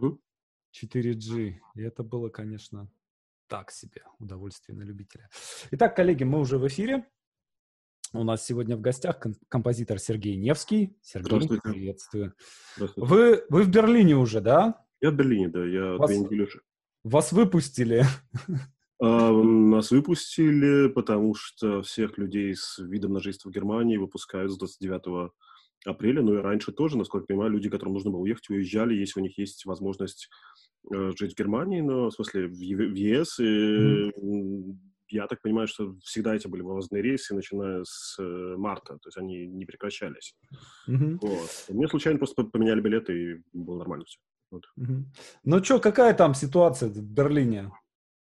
М? 4G. И это было, конечно, так себе удовольствие на любителя. Итак, коллеги, мы уже в эфире. У нас сегодня в гостях ком- композитор Сергей Невский. Сергей, Здравствуйте. приветствую. Здравствуйте. Вы, вы в Берлине уже, да? Я в Берлине, да, я Вас- две недели уже. Вас выпустили. А, нас выпустили, потому что всех людей с видом на жительство в Германии выпускают с 29 апреля, ну и раньше тоже, насколько я понимаю, люди, которым нужно было уехать, уезжали, если у них есть возможность э, жить в Германии, но, в смысле, в, в ЕС, и м, я так понимаю, что всегда эти были вывозные рейсы, начиная с э, марта, то есть они не прекращались. Мгм, Вот. Мне случайно просто поменяли билеты, и было нормально все. мгм. Ну что, какая там ситуация в Берлине?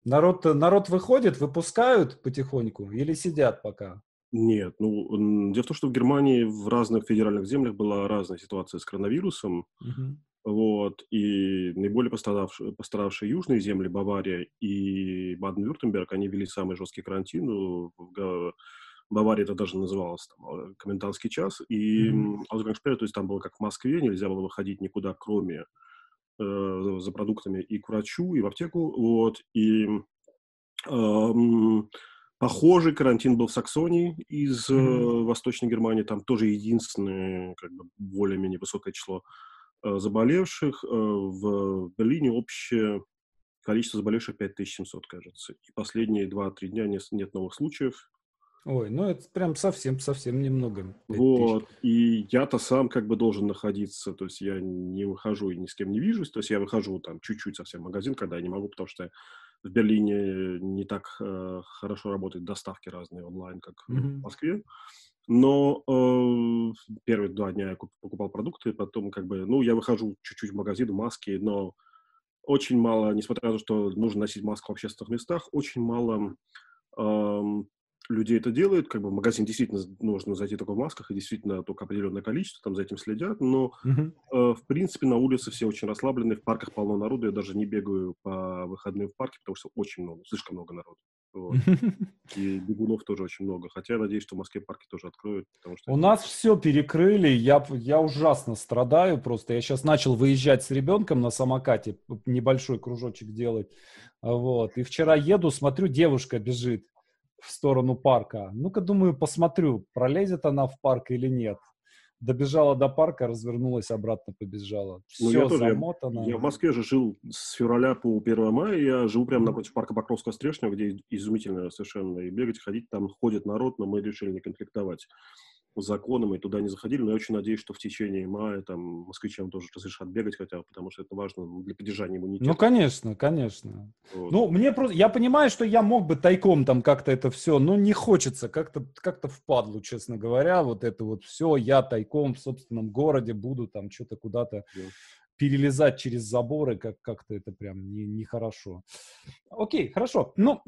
Народ, народ выходит, выпускают потихоньку или сидят пока? Нет, ну, дело в том, что в Германии в разных федеральных землях была разная ситуация с коронавирусом, Мгм. вот, и наиболее пострадавшие, пострадавшие южные земли, Бавария и Баден-Вюртемберг, они ввели самый жесткий карантин, ну, в Баварии это даже называлось там, э, комендантский час, и м, Ausgangssperre, то есть там было как в Москве, нельзя было выходить никуда, кроме э, за продуктами и к врачу, и в аптеку, вот, и эм, похожий карантин был в Саксонии из Мгм. Восточной Германии, там тоже единственное, как бы, более-менее высокое число э, заболевших. Э, в Берлине общее количество заболевших 5700, кажется. И последние 2-3 дня нет, нет новых случаев. Ой, ну это прям совсем-совсем немного. Вот. И я-то сам как бы должен находиться, то есть я не выхожу и ни с кем не вижусь, то есть я выхожу там чуть-чуть совсем в магазин, когда я не могу, потому что в Берлине не так э, хорошо работают доставки разные онлайн, как Мгм. в Москве. Но э, первые два дня я куп- покупал продукты, потом как бы, ну, я выхожу чуть-чуть в магазин в маске, но очень мало, несмотря на то, что нужно носить маску в общественных местах, очень мало эм, людей это делают. Как бы в магазин действительно нужно зайти только в масках, и действительно только определенное количество там за этим следят. Но, э, в принципе, на улице все очень расслаблены, в парках полно народу. Я даже не бегаю по выходным в парке, потому что очень много, слишком много народу. Вот. И бегунов тоже очень много. Хотя я надеюсь, что в Москве парки тоже откроют, потому что... У нас все перекрыли, я, я ужасно страдаю просто. Я сейчас начал выезжать с ребенком на самокате, небольшой кружочек делать. Вот. И вчера еду, смотрю, девушка бежит в сторону парка. Ну-ка, думаю, посмотрю, пролезет она в парк или нет. Добежала до парка, развернулась, обратно побежала. Ну, Все я тоже, я- замотано. Я в Москве же жил с февраля по 1 мая, я живу прямо напротив парка Покровского Стрешнего, где изумительно совершенно, и бегать, ходить, там ходит народ, но мы решили не конфликтовать законом и туда не заходили, но я очень надеюсь, что в течение мая там москвичам тоже разрешат бегать хотя бы, потому что это важно ну, для поддержания иммунитета. Ну, конечно, конечно. Вот. Ну, мне просто, я понимаю, что я мог бы тайком там как-то это все, но не хочется, как-то как впадлу, честно говоря, вот это вот все, я тайком в собственном городе буду там что-то куда-то Да. перелезать через заборы, как- как-то это прям не- нехорошо. Окей, хорошо. Ну,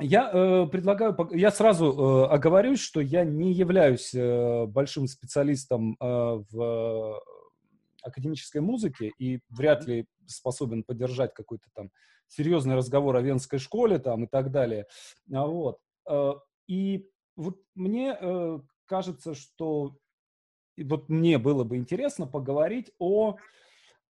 я э, предлагаю, я сразу э, оговорюсь, что я не являюсь э, большим специалистом э, в академической музыке и вряд ли способен поддержать какой-то там серьезный разговор о венской школе там и так далее. А Вот. Э, И вот мне э, кажется, что вот мне было бы интересно поговорить о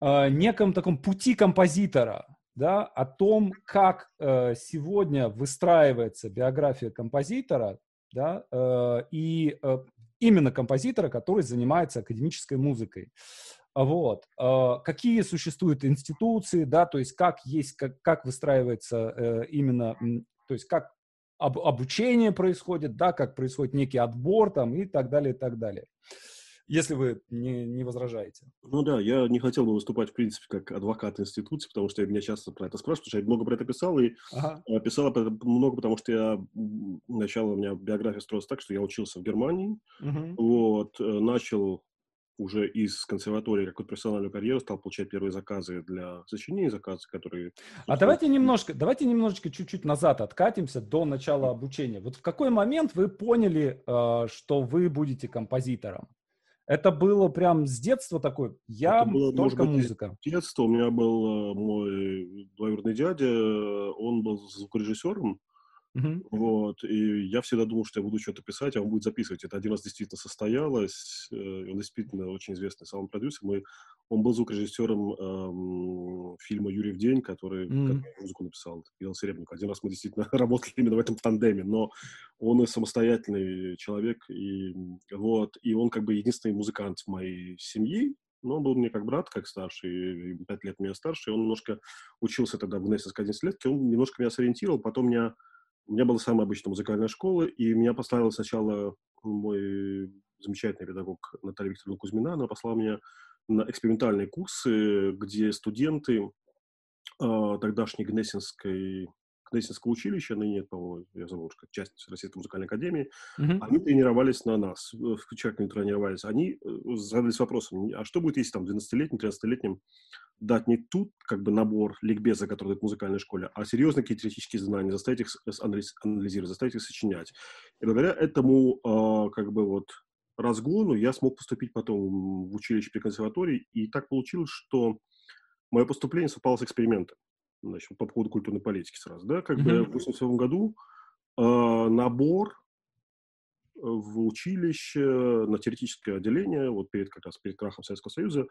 э, неком таком пути композитора, да, о том, как э, сегодня выстраивается биография композитора, да, э, и э, именно композитора, который занимается академической музыкой. Вот. Э, Какие существуют институции, да, то есть как есть, как, как выстраивается э, именно, то есть как об- обучение происходит, да, как происходит некий отбор там и так далее, и так далее. Если вы не, не возражаете. Ну да, я не хотел бы выступать, в принципе, как адвокат институции, потому что меня часто про это спрашивают, потому что я много про это писал, и Ага. э, писал об этом много, потому что я, сначала у меня биография строилась так, что я учился в Германии, Мгм. Вот, э, начал уже из консерватории какую-то профессиональную карьеру, стал получать первые заказы для сочинений, заказы, которые... А давайте немножко, давайте немножечко чуть-чуть назад откатимся до начала обучения. Вот в какой момент вы поняли, э, что вы будете композитором? Это было прям с детства такое, я Это было, только быть, музыка. С детства. У меня был э, мой двоюродный дядя, э, он был звукорежиссером, Uh-huh. Вот, и я всегда думал, что я буду что-то писать, а он будет записывать. Это один раз действительно состоялось. Он действительно очень известный саунд-продюсер. Мы, он был звукорежиссером эм, фильма «Юрий в день», который, uh-huh. музыку написал, Иван Серебренников. Один раз мы действительно работали именно в этом тандеме, но он и самостоятельный человек, и вот, и он как бы единственный музыкант в моей семье, но он был мне как брат, как старший, пять лет меня старше. Он немножко учился тогда в Гнесинской 11 лет, он немножко меня сориентировал. Потом меня, у меня была самая обычная музыкальная школа, и меня поставила сначала мой замечательный педагог Наталья Викторовна Кузьмина. Она послала меня на экспериментальные курсы, где студенты э, тогдашней Гнесинской Кнессинского училища, ныне, по-моему, я забыл, как часть Российской музыкальной академии, mm-hmm. они тренировались на нас, в человек не тренировались. Они э, задались вопросом, а что будет, если там 12-летним, 13-летним дать не тут как бы набор ликбеза, который дает в музыкальной школе, а серьезные какие-то теоретические знания, заставить их анализировать, заставить их сочинять. И благодаря этому э, как бы вот разгону я смог поступить потом в училище при консерватории, и так получилось, что мое поступление совпало с экспериментом значит, по поводу культурной политики сразу, да, как mm-hmm. бы в 1987 году э, набор в училище на теоретическое отделение, вот перед как раз перед крахом Советского Союза,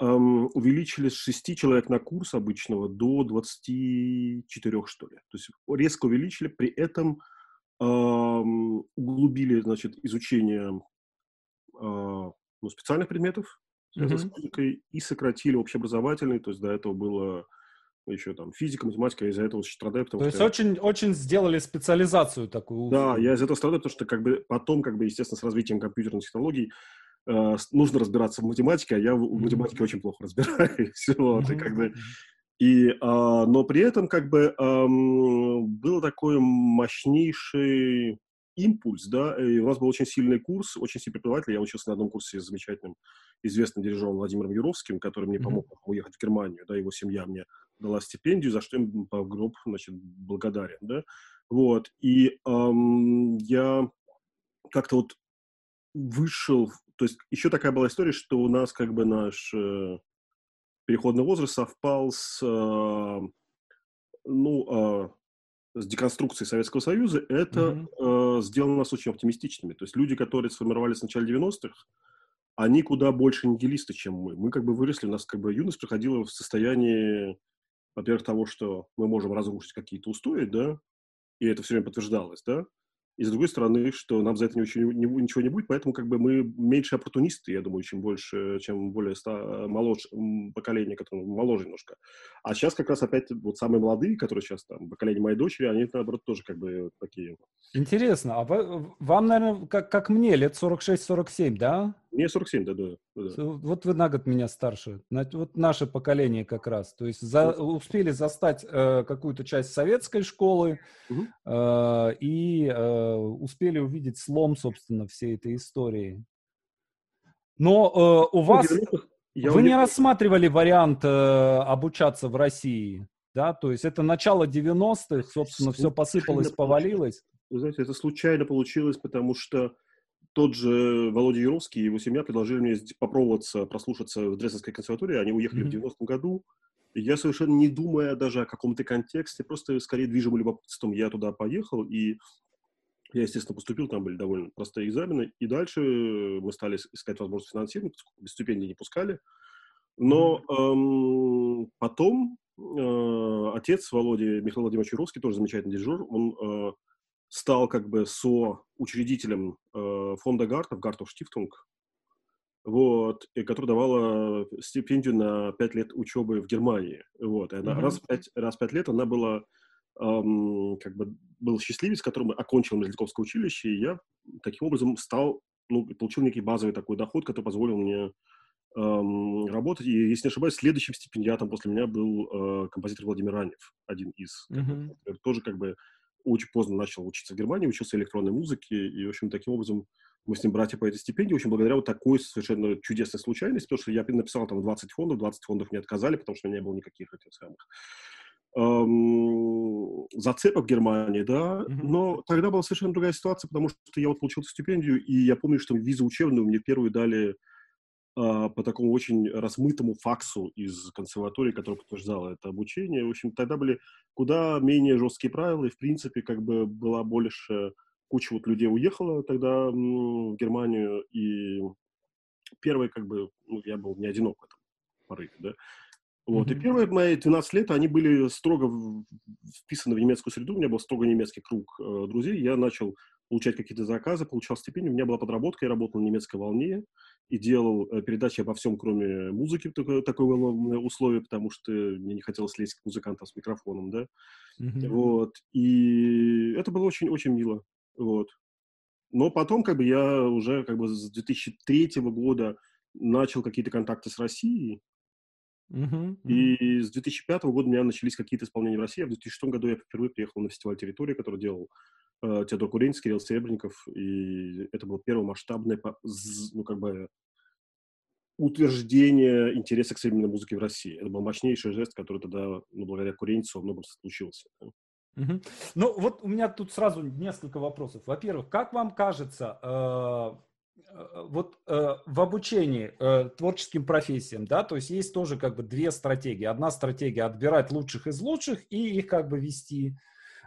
эм, увеличили с 6 человек на курс обычного до 24, что ли. То есть резко увеличили, при этом эм, углубили, значит, изучение э, ну, специальных предметов, mm-hmm. с музыкой, и сократили общеобразовательный, то есть до этого было еще там физика, математика, я из-за этого страдаю. Потому То есть очень, очень сделали специализацию такую. Да, я из-за этого страдаю, потому что как бы потом, как бы, естественно, с развитием компьютерных технологий э, нужно разбираться в математике, а я в mm-hmm. математике очень плохо разбираюсь. вот, mm-hmm. и как бы... И, э, но при этом как бы э, был такой мощнейший импульс, да, и у нас был очень сильный курс, очень сильный преподаватель. Я учился на одном курсе с замечательным, известным дирижером Владимиром Юровским, который мне помог mm-hmm. уехать в Германию, да, его семья мне дала стипендию, за что им по гроб, значит, благодарен, да. Вот, и эм, я как-то вот вышел, то есть еще такая была история, что у нас как бы наш э, переходный возраст совпал с, э, ну, э, с деконструкцией Советского Союза, это mm-hmm. э, сделало нас очень оптимистичными. То есть люди, которые сформировались в начале 90-х, они куда больше нигилисты, чем мы. Мы как бы выросли, у нас как бы юность проходила в состоянии во-первых, того, что мы можем разрушить какие-то устои, да, и это все время подтверждалось, да, и с другой стороны, что нам за это ничего, ничего не будет, поэтому как бы мы меньше оппортунисты, я думаю, чем больше, чем более ста, моложе поколение, которое моложе немножко. А сейчас как раз опять вот самые молодые, которые сейчас там, поколение моей дочери, они наоборот тоже как бы такие. Интересно, а вы, вам, наверное, как, как мне, лет 46-47, да? Мне 47, да, да, да. Вот вы на год меня старше. Вот наше поколение как раз. То есть за, успели застать э, какую-то часть советской школы угу. э, и э, успели увидеть слом, собственно, всей этой истории. Но э, у ну, вас... Я вы не рассматривали вариант э, обучаться в России, да? То есть это начало 90-х, собственно, все посыпалось, повалилось. Вы знаете, это случайно получилось, потому что тот же Володя Юровский и его семья предложили мне попробоваться, прослушаться в Дрезденской консерватории. Они уехали mm-hmm. в 90-м году. И я совершенно не думая даже о каком-то контексте, просто скорее движимым любопытством я туда поехал. И я, естественно, поступил, там были довольно простые экзамены. И дальше мы стали искать возможность финансирования, поскольку без стипендий не пускали. Но эм, потом э, отец Володи, Михаил Владимирович Юровский, тоже замечательный дирижер, он э, стал как бы со-учредителем э, фонда Гартов, Гартов Штифтунг, вот, и который давала стипендию на пять лет учебы в Германии. Вот, и она mm-hmm. раз, в пять, раз в пять лет она была, эм, как бы, был счастливец, который окончил Мельниковское училище, и я таким образом стал, ну, получил некий базовый такой доход, который позволил мне эм, работать. И, если не ошибаюсь, следующим стипендиатом после меня был э, композитор Владимир Ранев, один из. Mm-hmm. Тоже как бы очень поздно начал учиться в Германии, учился электронной музыке, и, в общем, таким образом мы с ним братья по этой стипендии, очень благодаря вот такой совершенно чудесной случайности, потому что я написал там 20 фондов, 20 фондов мне отказали, потому что у меня не было никаких этих самых эм, зацепок в Германии, да, mm-hmm. но тогда была совершенно другая ситуация, потому что я вот получил стипендию, и я помню, что визу учебную мне первую дали по такому очень размытому факсу из консерватории, который подтверждал это обучение. В общем, тогда были куда менее жесткие правила, и, в принципе, как бы была больше... Куча вот людей уехала тогда в Германию, и первый, как бы, ну, я был не одинок в этом порыве, да. Вот. Mm-hmm. И первые мои 12 лет, они были строго вписаны в немецкую среду, у меня был строго немецкий круг э, друзей, я начал получать какие-то заказы, получал стипендию, у меня была подработка, я работал на немецкой волне и делал э, передачи обо всем, кроме музыки, такое, такое было условие, потому что мне не хотелось лезть к музыкантам с микрофоном, да, mm-hmm. вот, и это было очень-очень мило, вот. Но потом, как бы, я уже, как бы, с 2003 года начал какие-то контакты с Россией, Uh-huh, uh-huh. И с 2005 года у меня начались какие-то исполнения в России. А в 2006 году я впервые приехал на фестиваль «Территория», который делал э, Теодор Куренец, Кирилл Серебренников. И это было первое масштабное, ну, как бы, утверждение интереса к современной музыке в России. Это был мощнейший жест, который тогда, ну, благодаря Куренцу, во многом случился. Угу. Ну, вот у меня тут сразу несколько вопросов. Во-первых, как вам кажется, Э, вот э, в обучении э, творческим профессиям, да, то есть есть тоже как бы две стратегии. Одна стратегия отбирать лучших из лучших и их как бы вести.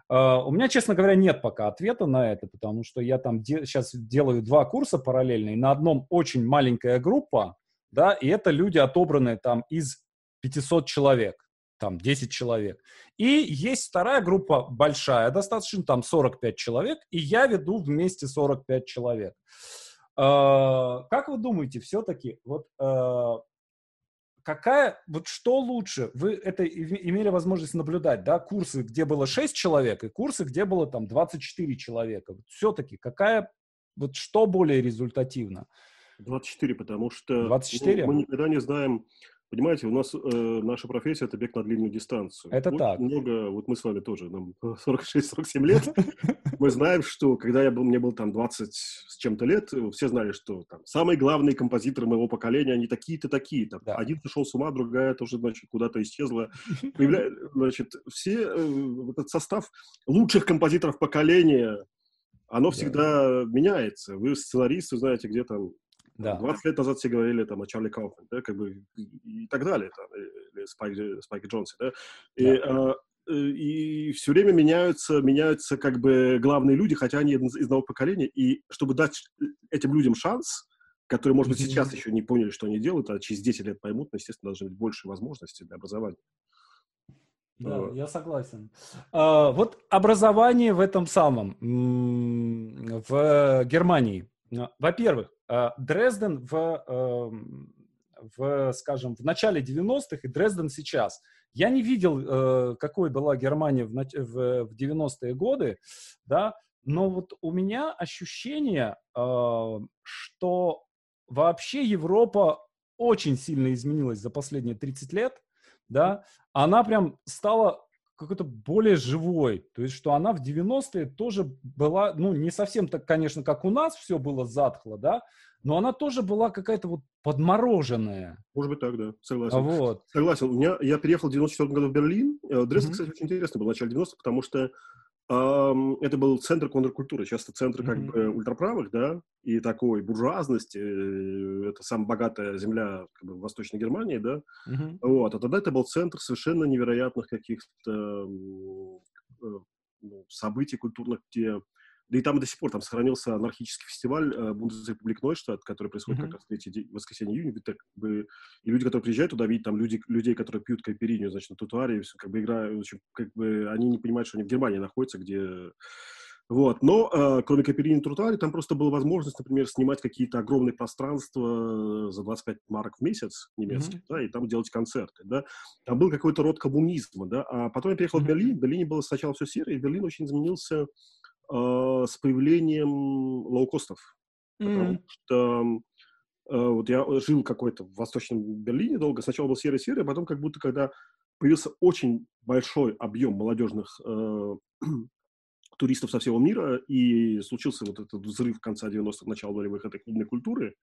Э, у меня, честно говоря, нет пока ответа на это, потому что я там де- сейчас делаю два курса параллельные. На одном очень маленькая группа, да, и это люди, отобранные там из 500 человек, там 10 человек. И есть вторая группа большая, достаточно, там 45 человек, и я веду вместе 45 человек. Как вы думаете, все-таки, вот а, какая, вот что лучше? Вы это имели возможность наблюдать, да, курсы, где было 6 человек, и курсы, где было там 24 человека. все-таки какая, вот что более результативно? 24, потому что 24? Ну, мы никогда не знаем, Понимаете, у нас э, наша профессия – это бег на длинную дистанцию. Это Очень так. много, вот мы с вами тоже, нам 46-47 лет, мы знаем, что когда я был, мне был там 20 с чем-то лет, все знали, что там самые главные композиторы моего поколения, они такие-то, такие-то. Да. Один сошел с ума, другая тоже, значит, куда-то исчезла. Появля... Значит, все, э, этот состав лучших композиторов поколения, оно всегда да. меняется. Вы сценарист, вы знаете, где там да. 20 лет назад все говорили там о Чарли Кауфман, да, как бы и так далее, там, или Спайк, Спайк Джонсе, да. И, да. А, и все время меняются, меняются как бы главные люди, хотя они из одного поколения, и чтобы дать этим людям шанс, которые, может быть, сейчас еще не поняли, что они делают, а через 10 лет поймут, но, естественно, должны быть больше возможностей для образования. Да, вот. я согласен. А, вот образование в этом самом, в Германии. Во-первых, а, Дрезден в, эм, в, скажем, в начале 90-х и Дрезден сейчас. Я не видел, э, какой была Германия в, в 90-е годы, да, но вот у меня ощущение, а, что вообще Европа очень сильно изменилась за последние 30 лет, да, она прям стала какой-то более живой. То есть, что она в 90-е тоже была, ну, не совсем так, конечно, как у нас все было затхло, да, но она тоже была какая-то вот подмороженная. Может быть так, да, согласен. Вот. Согласен. У меня, я переехал в 94 году в Берлин. Дрезден, mm-hmm. кстати, очень интересно был в начале 90-х, потому что это был центр контркультуры, часто центр как mm-hmm. бы ультраправых, да, и такой буржуазности. Э, это самая богатая земля как бы, в Восточной Германии, да. Mm-hmm. Вот, а тогда это был центр совершенно невероятных каких-то э, ну, событий культурных, где да и там до сих пор там сохранился анархический фестиваль э, Бундесрепублик Нойштадт, который происходит mm-hmm. как раз в третий воскресенье июня. Так, бы, и люди, которые приезжают туда, видят там люди, людей, которые пьют кайпериню, значит, на тротуаре, и все, как бы играют, общем, как бы они не понимают, что они в Германии находятся, где... Вот. Но э, кроме кайперини тротуаре, там просто была возможность, например, снимать какие-то огромные пространства за 25 марок в месяц немецких, mm-hmm. да, и там делать концерты, да. Там был какой-то род коммунизма, да. А потом я приехал mm-hmm. в Берлин, в Берлине было сначала все серое, и Берлин очень изменился с появлением лоукостов. Потому что э, вот я жил какой-то в Восточном Берлине долго. Сначала был серый-серый, а потом как будто когда появился очень большой объем молодежных э, туристов со всего мира, и случился вот этот взрыв конца 90-х, начала нулевых этой клубной культуры,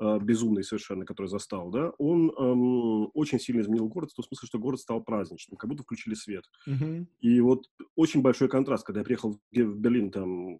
безумный совершенно, который застал, да, он эм, очень сильно изменил город, в том смысле, что город стал праздничным, как будто включили свет. Mm-hmm. И вот очень большой контраст, когда я приехал в Берлин там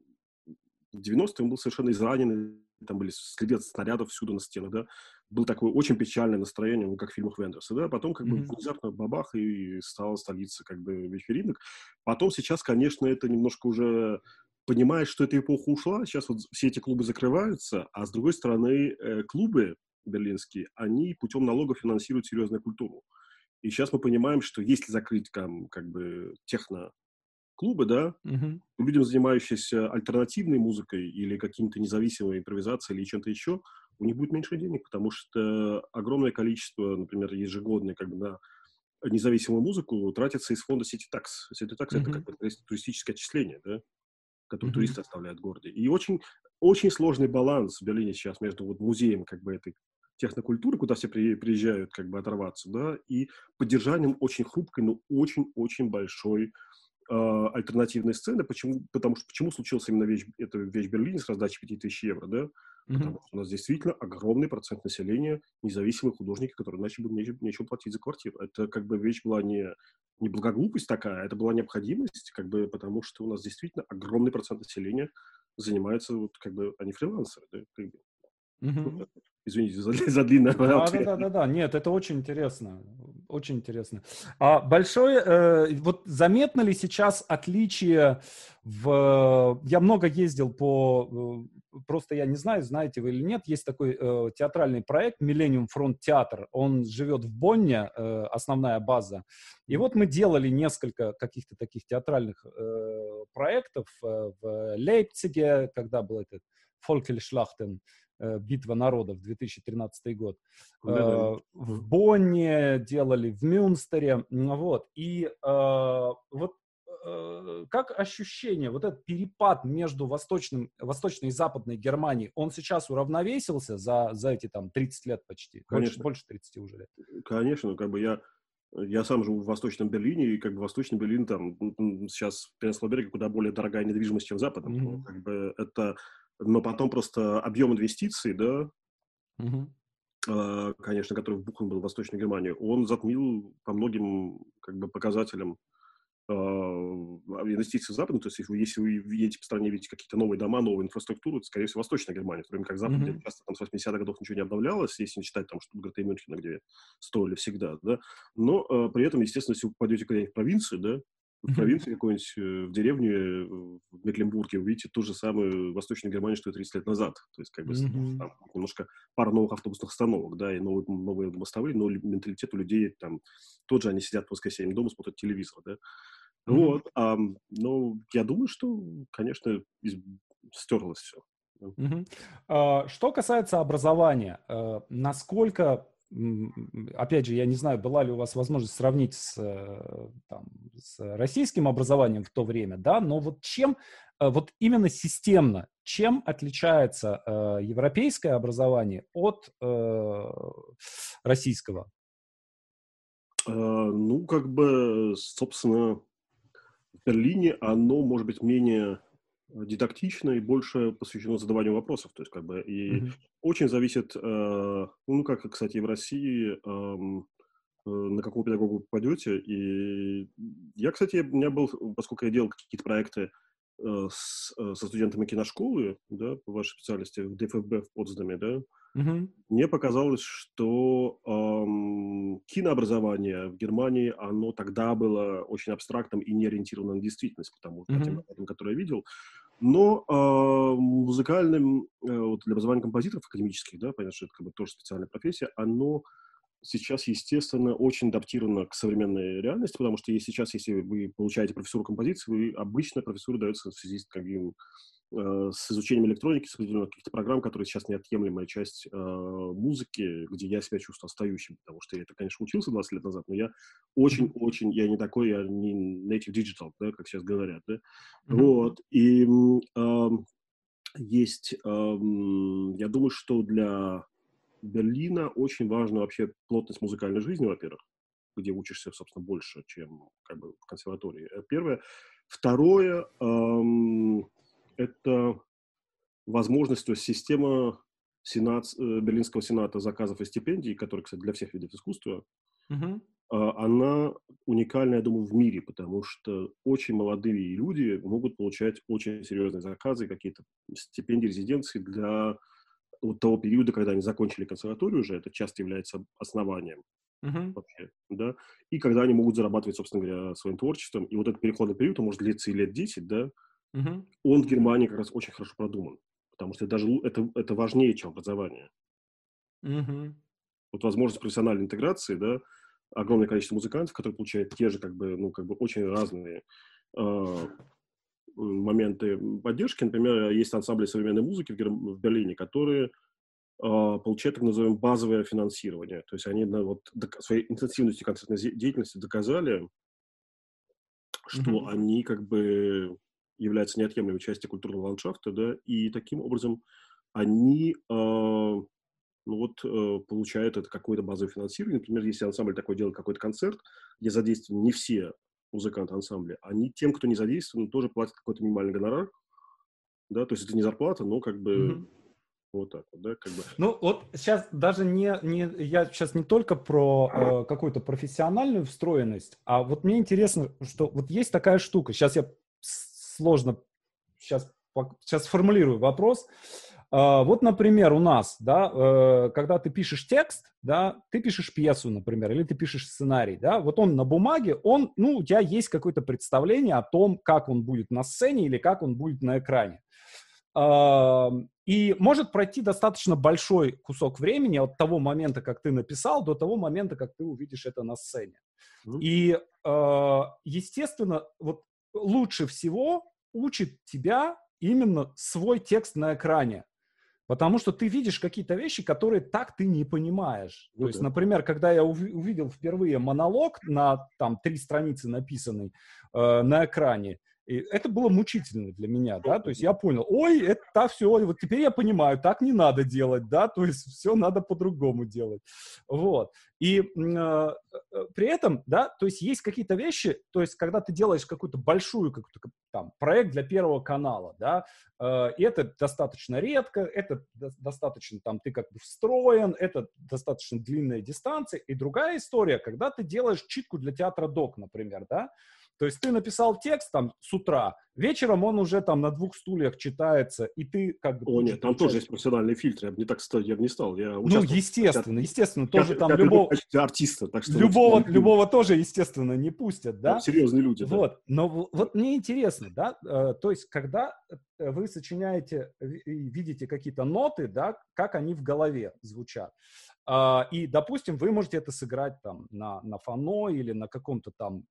в 90-е, он был совершенно израненный, там были следы от снарядов всюду на стенах, да, было такое очень печальное настроение, ну, как в фильмах Вендерса, да, потом как mm-hmm. бы внезапно бабах и стала столица как бы вечеринок. Потом сейчас, конечно, это немножко уже понимает, что эта эпоха ушла, сейчас вот все эти клубы закрываются, а с другой стороны, э, клубы берлинские, они путем налогов финансируют серьезную культуру. И сейчас мы понимаем, что если закрыть там, как бы техно клубы, да, mm-hmm. людям, занимающимся альтернативной музыкой или каким-то независимой импровизацией или чем-то еще, у них будет меньше денег, потому что огромное количество, например, ежегодное как бы на независимую музыку тратится из фонда City Tax. City Tax mm-hmm. это как бы туристическое отчисление, да, которое mm-hmm. туристы оставляют в городе. И очень, очень сложный баланс в Берлине сейчас между вот музеем как бы этой технокультуры, куда все приезжают как бы оторваться, да, и поддержанием очень хрупкой, но очень-очень большой э, альтернативной сцены. Почему? Потому что почему случился именно вещь, эта вещь Берлине с раздачей 5000 евро, да? Mm-hmm. Потому что у нас действительно огромный процент населения независимых художников, которые иначе бы нечего, нечего платить за квартиру. Это как бы вещь была не, не благоглупость такая, это была необходимость, как бы потому что у нас действительно огромный процент населения занимается вот как бы они фрилансеры, да, как бы. Mm-hmm. Извините за, за длинное да, да, да, да, да, нет, это очень интересно, очень интересно. А большое, э, вот заметно ли сейчас отличие в... Я много ездил по... Э, просто я не знаю, знаете вы или нет, есть такой э, театральный проект Millennium Front Театр, он живет в Бонне, основная база. И вот мы делали несколько каких-то таких театральных проектов в Лейпциге, когда был этот Фолькельшлахтен, «Битва народов», 2013 год. Да, да. Э, в Бонне делали, в Мюнстере. Вот. И э, вот как ощущение, вот этот перепад между восточным, восточной и западной Германией, он сейчас уравновесился за, за эти там 30 лет почти? Конечно. Больше, больше 30 уже лет. Конечно, как бы я, я сам живу в Восточном Берлине, и как бы Восточный Берлин там сейчас в куда более дорогая недвижимость, чем в Западном. Mm-hmm. Как бы это но потом просто объем инвестиций, да, угу. конечно, который вбухан был в Восточной Германии, он затмил по многим как бы показателям э, инвестиций в Запад. То есть, если вы, едете по стране, видите какие-то новые дома, новую инфраструктуру, это, скорее всего, Восточная Германия, в то время как Запад, mm-hmm. часто там с 80-х годов ничего не обновлялось, если не считать там Штутгарта и Мюнхена, где строили всегда, да. Но э, при этом, естественно, если вы попадете куда-нибудь в провинцию, да, в провинции какой-нибудь, э, в деревне, в Мекленбурге, увидите ту же самую Восточную Германию, что и 30 лет назад. То есть, как бы, mm-hmm. там, немножко пара новых автобусных остановок, да, и новые, новые мостовые, но менталитет у людей там тот же, они сидят в воскресенье дома, смотрят телевизор, да. Mm-hmm. Вот, а, ну, я думаю, что, конечно, стерлось все. Mm-hmm. А, что касается образования, э, насколько опять же, я не знаю, была ли у вас возможность сравнить с, э, там, с российским образованием в то время, да, но вот чем, э, вот именно системно, чем отличается э, европейское образование от э, российского? Э, ну, как бы, собственно, в Берлине оно может быть менее дидактично и больше посвящено задаванию вопросов. То есть, как бы, и mm-hmm. очень зависит, э, ну, как, кстати, в России, э, э, на какого педагога вы попадете. И я, кстати, у меня был, поскольку я делал какие-то проекты э, с, э, со студентами киношколы, да, по вашей специальности, в ДФБ в Потсдаме, да, mm-hmm. мне показалось, что эм, кинообразование в Германии, оно тогда было очень абстрактным и не ориентировано на действительность, потому что mm-hmm. тем, который я видел, но э, музыкальным, э, вот для образования композиторов академических, да, понятно, что это как бы тоже специальная профессия, оно сейчас, естественно, очень адаптировано к современной реальности, потому что если сейчас, если вы получаете профессуру композиции, вы обычно профессура дается в связи с каким с изучением электроники, с определенных каких-то программ, которые сейчас неотъемлемая часть э, музыки, где я себя чувствую остающим, потому что я это, конечно, учился 20 лет назад, но я очень-очень, я не такой, я не native digital, да, как сейчас говорят, да, mm-hmm. вот, и э, есть, э, я думаю, что для Берлина очень важна вообще плотность музыкальной жизни, во-первых, где учишься, собственно, больше, чем как бы в консерватории. Первое. Второе, эм, это возможность, то есть система сенат, э, Берлинского сената заказов и стипендий, который, кстати, для всех видов искусства, uh-huh. она уникальная, я думаю, в мире, потому что очень молодые люди могут получать очень серьезные заказы, какие-то стипендии, резиденции для вот того периода, когда они закончили консерваторию уже, это часто является основанием uh-huh. вообще, да, и когда они могут зарабатывать, собственно говоря, своим творчеством, и вот этот переходный период, он может длиться и лет 10, да, uh-huh. он в Германии как раз очень хорошо продуман, потому что даже это, это важнее, чем образование. Uh-huh. Вот возможность профессиональной интеграции, да, огромное количество музыкантов, которые получают те же, как бы, ну, как бы очень разные э, моменты поддержки. Например, есть ансамбли современной музыки в, Гер... в Берлине, которые э, получают так называемое базовое финансирование. То есть они на, вот, своей интенсивностью концертной деятельности доказали, что mm-hmm. они как бы являются неотъемлемой частью культурного ландшафта, да, и таким образом они э, ну вот э, получают это какое-то базовое финансирование. Например, если ансамбль такой делает какой-то концерт, где задействованы не все музыканты ансамбля, они тем, кто не задействован, тоже платят какой-то минимальный гонорар, да, то есть это не зарплата, но как бы mm-hmm. вот так вот, да, как бы. Ну вот сейчас даже не, не я сейчас не только про э, какую-то профессиональную встроенность, а вот мне интересно, что вот есть такая штука, сейчас я сложно, сейчас, сейчас сформулирую вопрос, а, вот, например, у нас, да, э, когда ты пишешь текст, да, ты пишешь пьесу, например, или ты пишешь сценарий, да, вот он на бумаге, он, ну, у тебя есть какое-то представление о том, как он будет на сцене или как он будет на экране. И может пройти достаточно большой кусок времени от того момента, как ты написал, до того момента, как ты увидишь это на сцене. И, а, естественно, вот лучше всего учит тебя именно свой текст на экране. Потому что ты видишь какие-то вещи, которые так ты не понимаешь. Ну, То есть, например, когда я увидел впервые монолог на там три страницы написанный э, на экране, и это было мучительно для меня, да, то есть я понял, ой, это все, вот теперь я понимаю, так не надо делать, да, то есть все надо по-другому делать, вот. И э, э, при этом, да, то есть есть какие-то вещи, то есть когда ты делаешь какую-то большую, какой-то там проект для Первого канала, да, э, это достаточно редко, это до- достаточно там ты как бы встроен, это достаточно длинная дистанция. И другая история, когда ты делаешь читку для театра док, например, да, то есть ты написал текст там с утра, вечером он уже там на двух стульях читается, и ты как бы... О, нет, там тоже есть профессиональные фильтры, я бы не так, я бы не стал. Я ну, естественно, естественно, тоже я, там я, любого... артиста, так что... Любого, любого тоже, естественно, не пустят, да? Там серьезные люди, Вот, да. но вот мне интересно, да, э, то есть когда вы сочиняете видите какие-то ноты, да, как они в голове звучат. А, и, допустим, вы можете это сыграть там на, на фано или на каком-то там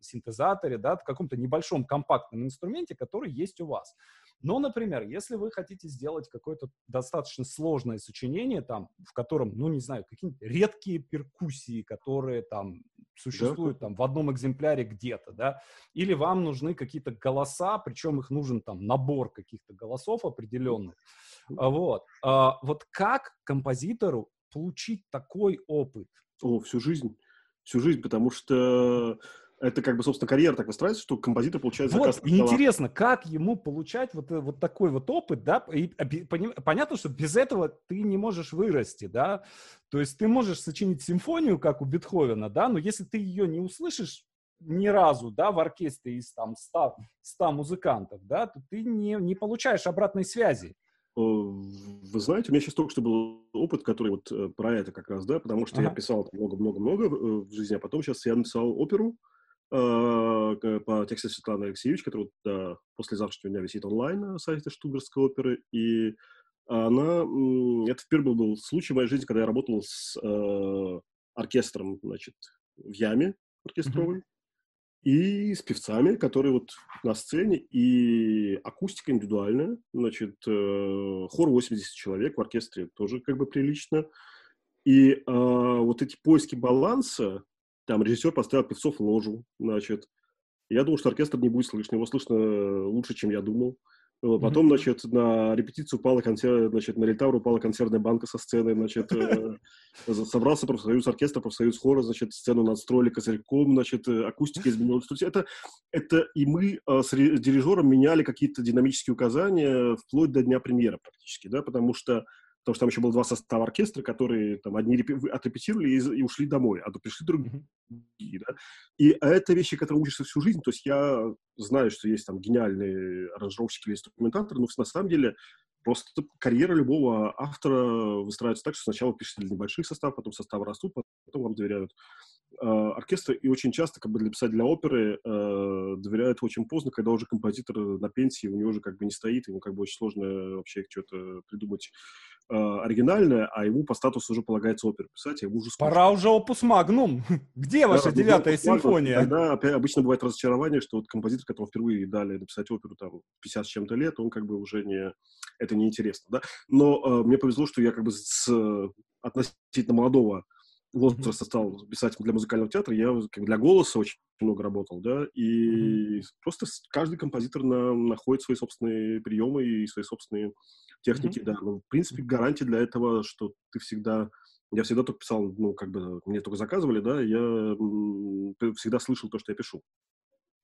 синтезаторе, да, в каком-то небольшом компактном инструменте, который есть у вас. Но, например, если вы хотите сделать какое-то достаточно сложное сочинение, там, в котором, ну, не знаю, какие-нибудь редкие перкуссии, которые там существуют да. там в одном экземпляре где-то, да, или вам нужны какие-то голоса, причем их нужен там набор каких-то голосов определенных, вот. А, вот как композитору получить такой опыт? О, всю жизнь. Всю жизнь, потому что это как бы, собственно, карьера так выстраивается, что композитор получает заказ. Вот, и интересно, как ему получать вот, э, вот такой вот опыт, да, и понятно, что без этого ты не можешь вырасти, да, то есть ты можешь сочинить симфонию, как у Бетховена, да, но если ты ее не услышишь ни разу, да, в оркестре из там 100, 100 музыкантов, да, то ты не, не получаешь обратной связи. Э, вы знаете, у меня сейчас только что был опыт, который вот э, про это как раз, да, потому что ага. я писал много-много-много в жизни, а потом сейчас я написал оперу по тексту Светланы Алексеевич, который вот, да, послезавтрашнего дня висит онлайн на сайте Штутгарской оперы, и она, это впервые был случай в моей жизни, когда я работал с э, оркестром, значит, в яме оркестровой, и с певцами, которые вот на сцене, и акустика индивидуальная, значит, э, хор 80 человек в оркестре тоже как бы прилично. И э, вот эти поиски баланса, там режиссер поставил певцов в ложу, значит, я думал, что оркестр не будет слышно, его слышно лучше, чем я думал. Потом, mm-hmm. значит, на репетицию упала консер... значит, на Рельтавр упала консервная банка со сцены, значит, э, собрался профсоюз оркестра, профсоюз хора, значит, сцену надстроили козырьком, значит, э, акустика изменилась. То есть это, это и мы э, с дирижером меняли какие-то динамические указания вплоть до дня премьеры практически, да, потому что потому что там еще было два состава оркестра, которые там одни отрепетировали и, и ушли домой, а то пришли другие, да. И это вещи, которые учишься всю жизнь, то есть я знаю, что есть там гениальные аранжировщики или инструментаторы, но на самом деле Просто карьера любого автора выстраивается так, что сначала пишете для небольших составов, потом составы растут, потом вам доверяют э, оркестр, и очень часто как бы для писать для оперы э, доверяют очень поздно, когда уже композитор на пенсии, у него уже как бы не стоит, ему как бы очень сложно вообще что-то придумать э, оригинальное, а ему по статусу уже полагается оперу писать, а ему уже скучно. Пора уже опус магнум. Где да, ваша девятая симфония? Тогда опять, обычно бывает разочарование, что вот композитор, которому впервые дали написать оперу там 50 с чем-то лет, он как бы уже не... Это неинтересно, да? Но э, мне повезло, что я как бы с относительно молодого возраста стал писать для музыкального театра, я как, для голоса очень много работал, да, и mm-hmm. просто каждый композитор на, находит свои собственные приемы и свои собственные техники, mm-hmm. да. Но, в принципе, гарантия для этого, что ты всегда... Я всегда только писал, ну, как бы, мне только заказывали, да, я всегда слышал то, что я пишу.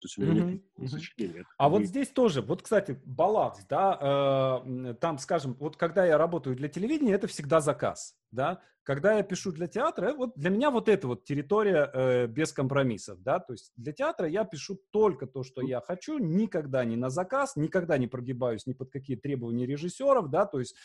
То есть у меня mm-hmm. нет сочинения. А вот здесь тоже, вот, кстати, баланс, да, э, там, скажем, вот когда я работаю для телевидения, это всегда заказ, да. Когда я пишу для театра, вот для меня вот эта вот территория э, без компромиссов, да, то есть для театра я пишу только то, что я хочу, никогда не на заказ, никогда не прогибаюсь ни под какие требования режиссеров, да, то есть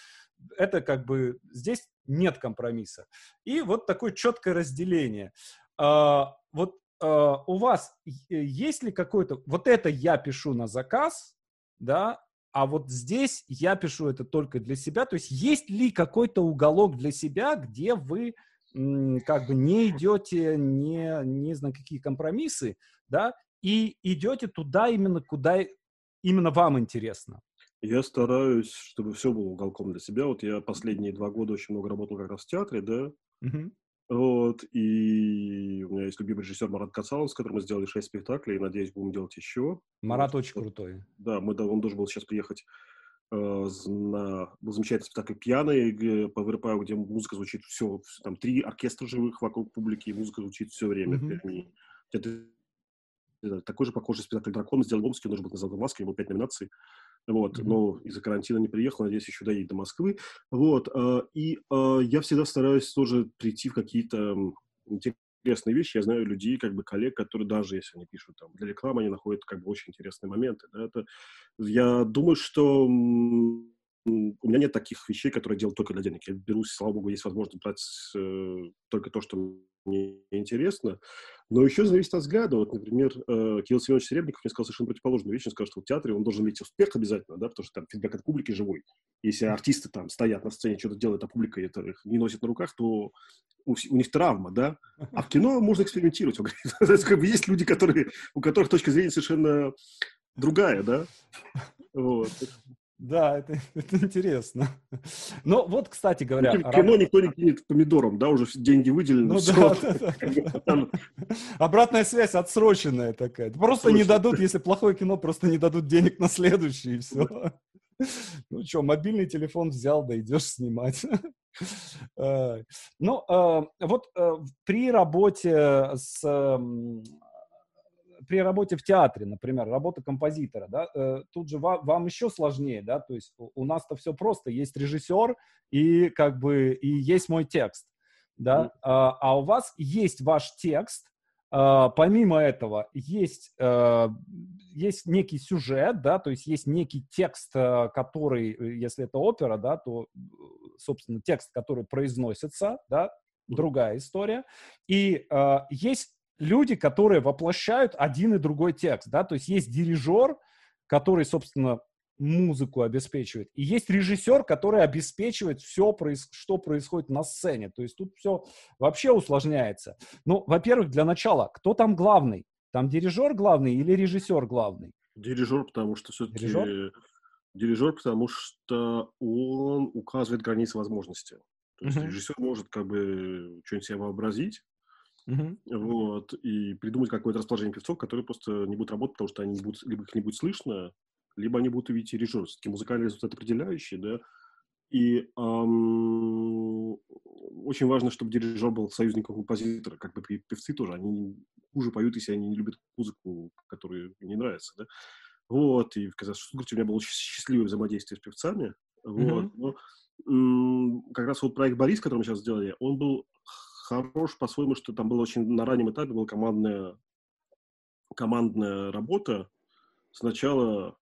это как бы здесь нет компромисса. И вот такое четкое разделение. Uh, вот у вас есть ли какой-то... Вот это я пишу на заказ, да, а вот здесь я пишу это только для себя. То есть есть ли какой-то уголок для себя, где вы как бы не идете не, не знаю, какие компромиссы, да, и идете туда именно, куда именно вам интересно? Я стараюсь, чтобы все было уголком для себя. Вот я последние два года очень много работал как раз в театре, да, uh-huh. Вот, и у меня есть любимый режиссер Марат Кацалов, с которым мы сделали шесть спектаклей, и, надеюсь, будем делать еще. Марат вот. очень крутой. Да, мы, да, он должен был сейчас приехать э, на был замечательный спектакль «Пьяный» по ВРП, где музыка звучит все, там три оркестра живых вокруг публики, и музыка звучит все время. Mm-hmm. Это, такой же похожий спектакль «Дракон» мы сделали в Омске, он должен был на «Золотой маске», у него пять номинаций. Вот, mm-hmm. но из-за карантина не приехал, надеюсь, еще доедет до Москвы. Вот, э, и э, я всегда стараюсь тоже прийти в какие-то интересные вещи. Я знаю людей, как бы коллег, которые даже если они пишут там для рекламы, они находят как бы очень интересные моменты. Да, это, я думаю, что у меня нет таких вещей, которые я делаю только для денег. Я берусь, слава богу, есть возможность брать э, только то, что мне интересно. Но еще зависит от взгляда. Вот, например, э, Кирилл Семенович Серебренников мне сказал совершенно противоположную вещь. Он сказал, что в театре он должен иметь успех обязательно, да, потому что там фидбэк от публики живой. Если артисты там стоят на сцене, что-то делают, а публика это их не носит на руках, то у, у них травма, да. А в кино можно экспериментировать. Он говорит, как бы есть люди, которые, у которых точка зрения совершенно другая, да. Вот. Да, это, это интересно. Но вот, кстати говоря... Ну, кино раб... никто не кинет помидором, да, уже деньги выделены. Ну, да, да, да. Обратная связь отсроченная такая. Просто не дадут, если плохое кино, просто не дадут денег на следующий, и все. Ну что, мобильный телефон взял, да идешь снимать. Ну, э, вот э, при работе с при работе в театре, например, работа композитора, да, э, тут же вам, вам еще сложнее, да, то есть у, у нас-то все просто, есть режиссер и как бы и есть мой текст, да, mm. а, а у вас есть ваш текст, а, помимо этого есть а, есть некий сюжет, да, то есть есть некий текст, а, который, если это опера, да, то собственно текст, который произносится, да, другая история, и э, есть люди, которые воплощают один и другой текст, да, то есть есть дирижер, который, собственно, музыку обеспечивает, и есть режиссер, который обеспечивает все, что происходит на сцене, то есть тут все вообще усложняется. Ну, во-первых, для начала, кто там главный? Там дирижер главный или режиссер главный? Дирижер, потому что все-таки... Дирижер? Дирижер, потому что он указывает границы возможностей. То есть uh-huh. режиссер может как бы что-нибудь себе вообразить, Uh-huh. Вот, и придумать какое-то расположение певцов, которые просто не будут работать, потому что они не будут, либо их не будет слышно, либо они будут увидеть режиссер. Все-таки музыкальный результат определяющий, да. И эм, очень важно, чтобы дирижер был союзником композитора. Как бы певцы тоже, они хуже поют, если они не любят музыку, которая не нравится, да. Вот, и в Казахстане у меня было очень счастливое взаимодействие с певцами. Вот, mm-hmm. но м- как раз вот проект «Борис», который мы сейчас сделали, он был хорош по-своему, что там было очень на раннем этапе была командная, командная работа. Сначала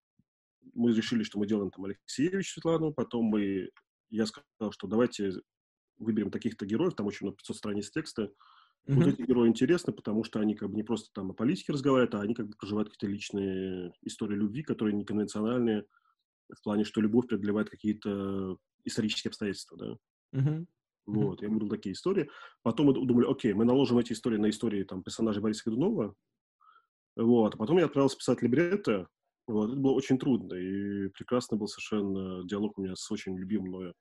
мы решили, что мы делаем там Алексеевич Светлану, потом мы, я сказал, что давайте выберем таких-то героев, там очень много 500 страниц текста. Mm-hmm. Вот эти герои интересны, потому что они как бы не просто там о политике разговаривают, а они как бы проживают какие-то личные истории любви, которые неконвенциональные, в плане, что любовь преодолевает какие-то исторические обстоятельства, да. Mm-hmm. Вот, я выбрал такие истории. Потом мы думали, окей, мы наложим эти истории на истории там персонажей Бориса Годунова. Вот, а потом я отправился писать либретто. Вот, это было очень трудно, и прекрасно был совершенно диалог у меня с очень любимым мною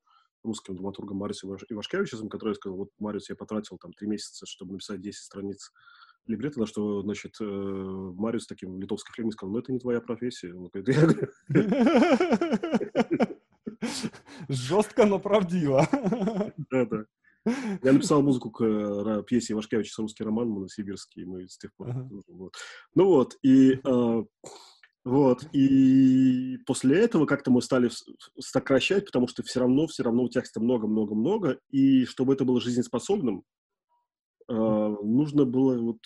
русским драматургом Марисом Ивашкевичем, который сказал, вот, Мариус, я потратил там три месяца, чтобы написать 10 страниц либретто, на что, значит, э, Мариус таким литовским флегмой сказал, ну, это не твоя профессия. Жестко, но правдиво. Да, да. Я написал музыку к э, пьесе Ивашкевича «Русский роман» Моносибирский, мы с тех пор... Uh-huh. Вот. Ну вот, и э, вот, и после этого как-то мы стали сокращать, потому что все равно, все равно у текста много-много-много, и чтобы это было жизнеспособным, э, нужно было вот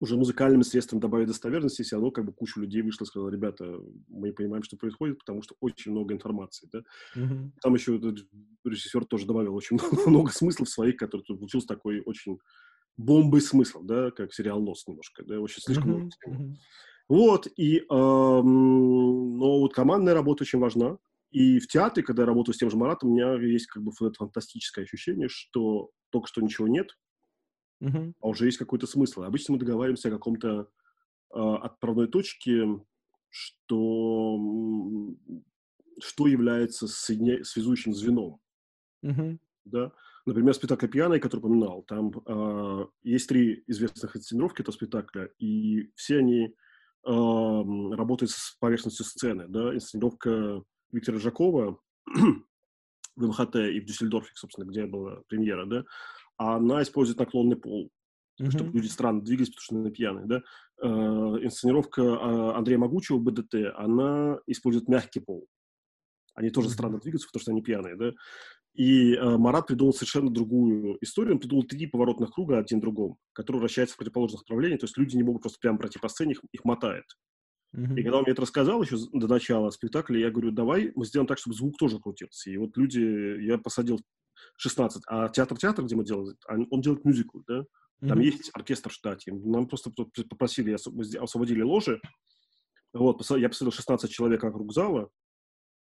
уже музыкальным средством добавить достоверности, все равно как бы куча людей вышло и сказала, ребята, мы понимаем, что происходит, потому что очень много информации, да. Mm-hmm. Там еще режиссер тоже добавил очень много смыслов своих, которые получился такой очень бомбой смысл, да, как сериал «Лос» немножко, да, очень слишком mm-hmm. много. Mm-hmm. Вот, и, эм, но вот командная работа очень важна, и в театре, когда я работаю с тем же Маратом, у меня есть как бы фантастическое ощущение, что только что ничего нет, uh-huh. а уже есть какой-то смысл. Обычно мы договариваемся о каком-то э, отправной точке, что, что является соединя... связующим звеном. Uh-huh. Да? Например, спектакль «Пьяный», который упоминал, там э, есть три известных инсценировки этого спектакля, и все они э, работают с поверхностью сцены. Да? Инсценировка Виктора Жакова в МХТ и в Дюссельдорфе, собственно, где была премьера, да, а она использует наклонный пол, mm-hmm. чтобы люди странно двигались, потому что они пьяные, да. Э, инсценировка э, Андрея Могучего, БДТ, она использует мягкий пол. Они тоже mm-hmm. странно двигаются, потому что они пьяные, да. И э, Марат придумал совершенно другую историю. Он придумал три поворотных круга один другом, которые вращаются в противоположных направлениях. То есть люди не могут просто прямо пройти по сцене, их, их мотает. Mm-hmm. И когда он мне это рассказал еще до начала спектакля, я говорю, давай мы сделаем так, чтобы звук тоже крутился. И вот люди, я посадил 16. А театр-театр, где мы делаем, он делает мюзикл, да? Там mm-hmm. есть оркестр в штате. Нам просто попросили, освободили ложи. Вот, я посадил 16 человек вокруг зала.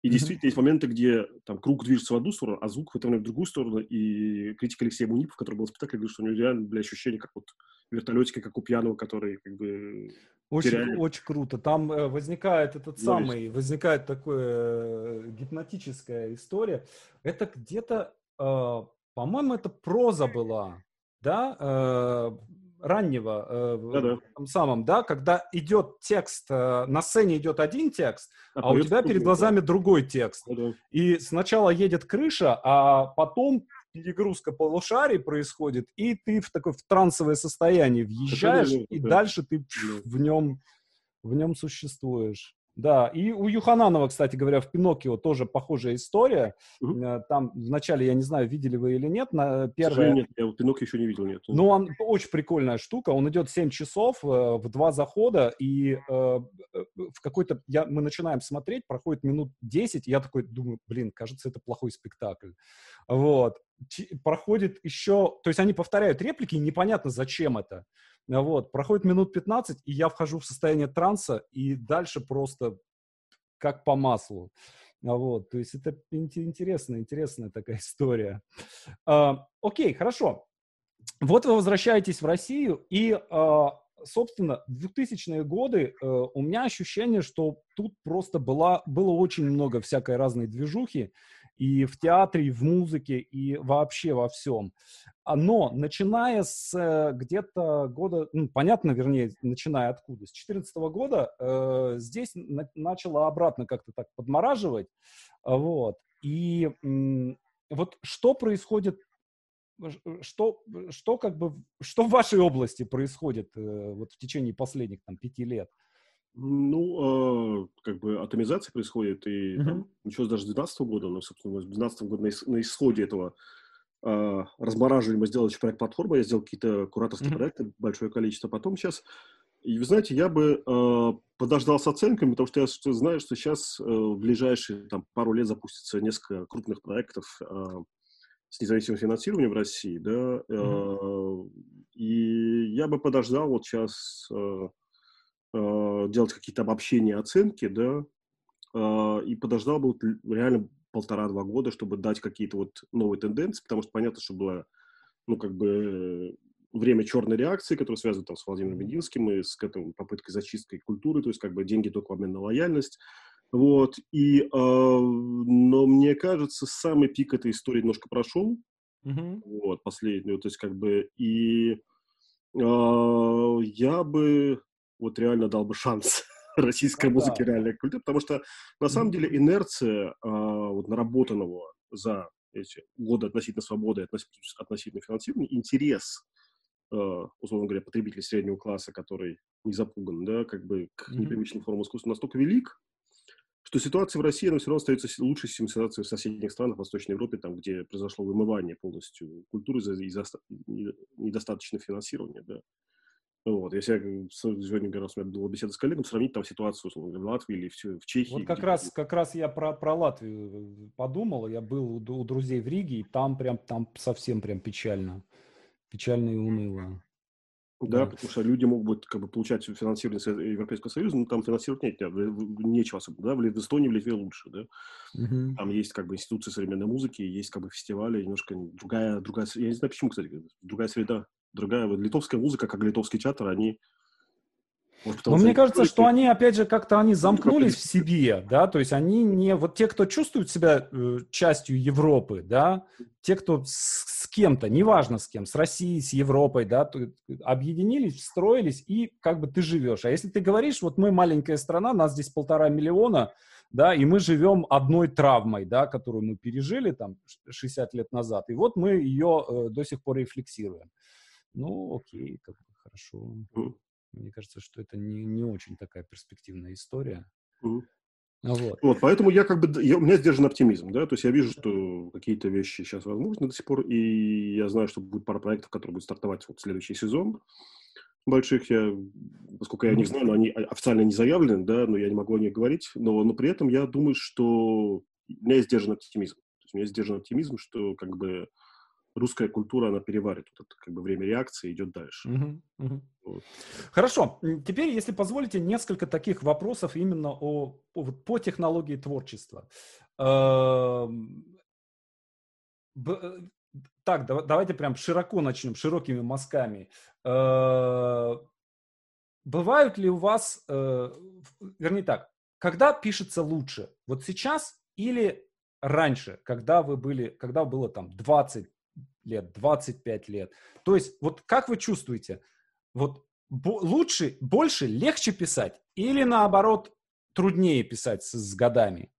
И mm-hmm. действительно есть моменты, где там круг движется в одну сторону, а звук в это время в другую сторону. И критик Алексей Мунипов, который был в спектакле, говорит, что у него реально для ощущения, как вот вертолетика, как у пьяного, который как бы очень, теряли. очень круто. Там э, возникает этот самый, возникает такая э, гипнотическая история. Это где-то по-моему, это проза была, да, э, раннего, э, Да-да. там самом, да, когда идет текст, на сцене идет один текст, а, а у тебя перед глазами да. другой текст. Да-да. И сначала едет крыша, а потом перегрузка полушарий происходит, и ты в такое в трансовое состояние въезжаешь, да, и дальше ты в нем, в нем существуешь. Да, и у Юхананова, кстати говоря, в «Пиноккио» тоже похожая история. Угу. Там вначале, я не знаю, видели вы или нет, на первое... Нет, я вот «Пиноккио» еще не видел, нет. Ну, он очень прикольная штука, он идет 7 часов э, в два захода, и э, э, в какой-то... Я, мы начинаем смотреть, проходит минут 10, и я такой думаю, блин, кажется, это плохой спектакль. Вот. Проходит еще... То есть они повторяют реплики, и непонятно, зачем это. Вот, проходит минут 15, и я вхожу в состояние транса, и дальше просто как по маслу. Вот, то есть это интересная, интересная такая история. А, окей, хорошо. Вот вы возвращаетесь в Россию, и, а, собственно, в 2000-е годы а, у меня ощущение, что тут просто была, было очень много всякой разной движухи, и в театре, и в музыке, и вообще во всем. А, но начиная с э, где-то года, ну, понятно, вернее, начиная откуда, с 2014 года, э, здесь на, начало обратно как-то так подмораживать, вот. И э, вот что происходит что, что как бы, что в вашей области происходит э, вот в течение последних там пяти лет? Ну, э, как бы атомизация происходит, и mm-hmm. там, началось даже с 2012 года, но, собственно, в 2012 году на, на исходе этого э, размораживали, мы сделали еще проект платформы, я сделал какие-то кураторские mm-hmm. проекты, большое количество. Потом сейчас И вы знаете, я бы э, подождал с оценками, потому что я что, знаю, что сейчас э, в ближайшие там, пару лет запустится несколько крупных проектов э, с независимым финансированием в России, да, э, mm-hmm. и я бы подождал вот сейчас э, делать какие-то обобщения оценки, да, э, и подождал бы вот реально полтора-два года, чтобы дать какие-то вот новые тенденции, потому что понятно, что было, ну, как бы время черной реакции, которая связана там с Владимиром Мединским и с этой попыткой зачистки культуры, то есть как бы деньги только в обмен на лояльность. Вот, и, э, но мне кажется, самый пик этой истории немножко прошел, mm-hmm. вот, последнюю, то есть как бы, и э, я бы вот реально дал бы шанс российской ну музыке, да. реальной культуре, потому что на самом деле инерция э, вот наработанного за эти годы относительно свободы, относительно, относительно финансирования, интерес Э, условно говоря, потребитель среднего класса, который не запуган, да, как бы к непривычным формам искусства настолько велик, что ситуация в России, она все равно остается лучше, чем ситуация в соседних странах Восточной Европе, там, где произошло вымывание полностью культуры из-за, из недостаточного финансирования, да. Вот, если я сегодня раз у меня была беседа с коллегом, сравнить там ситуацию условно, в Латвии или в, в Чехии. Вот как раз, как раз я про, про Латвию подумал, я был у, у друзей в Риге, и там прям, там совсем прям печально печально и уныло. Да, да, потому что люди могут как бы, получать финансирование Европейского Союза, но там финансировать нет, нет нечего особо, да, в Эстонии, в Литве лучше, да. Угу. Там есть, как бы, институции современной музыки, есть, как бы, фестивали, немножко другая, другая, я не знаю, почему, кстати, другая среда, другая, литовская музыка, как литовский театр, они может, Но мне кажется, что они, опять же, как-то они замкнулись в себе, да, то есть они не, вот те, кто чувствует себя э, частью Европы, да, те, кто с, с кем-то, неважно с кем, с Россией, с Европой, да, то, объединились, встроились, и как бы ты живешь. А если ты говоришь, вот мы маленькая страна, нас здесь полтора миллиона, да, и мы живем одной травмой, да, которую мы пережили там 60 лет назад, и вот мы ее э, до сих пор рефлексируем. Ну, окей, как бы хорошо. Мне кажется, что это не, не очень такая перспективная история. Mm. Вот. вот, поэтому я как бы, я, у меня сдержан оптимизм, да, то есть я вижу, что какие-то вещи сейчас возможны до сих пор, и я знаю, что будет пара проектов, которые будут стартовать вот следующий сезон больших, я, поскольку я не знаю, но они официально не заявлены, да, но я не могу о них говорить, но, но при этом я думаю, что у меня есть сдержан оптимизм, то есть у меня есть сдержан оптимизм, что как бы русская культура, она переварит вот это как бы время реакции, идет дальше. Угу, угу. Вот. Хорошо. Теперь, если позволите, несколько таких вопросов именно о, о по технологии творчества. Эм, э, так, давайте прям широко начнем, широкими мазками. Э, бывают ли у вас, э, вернее так, когда пишется лучше? Вот сейчас или раньше, когда вы были, когда было там 20, лет, 25 лет. То есть, вот как вы чувствуете, вот лучше, больше, легче писать или наоборот труднее писать с, с годами?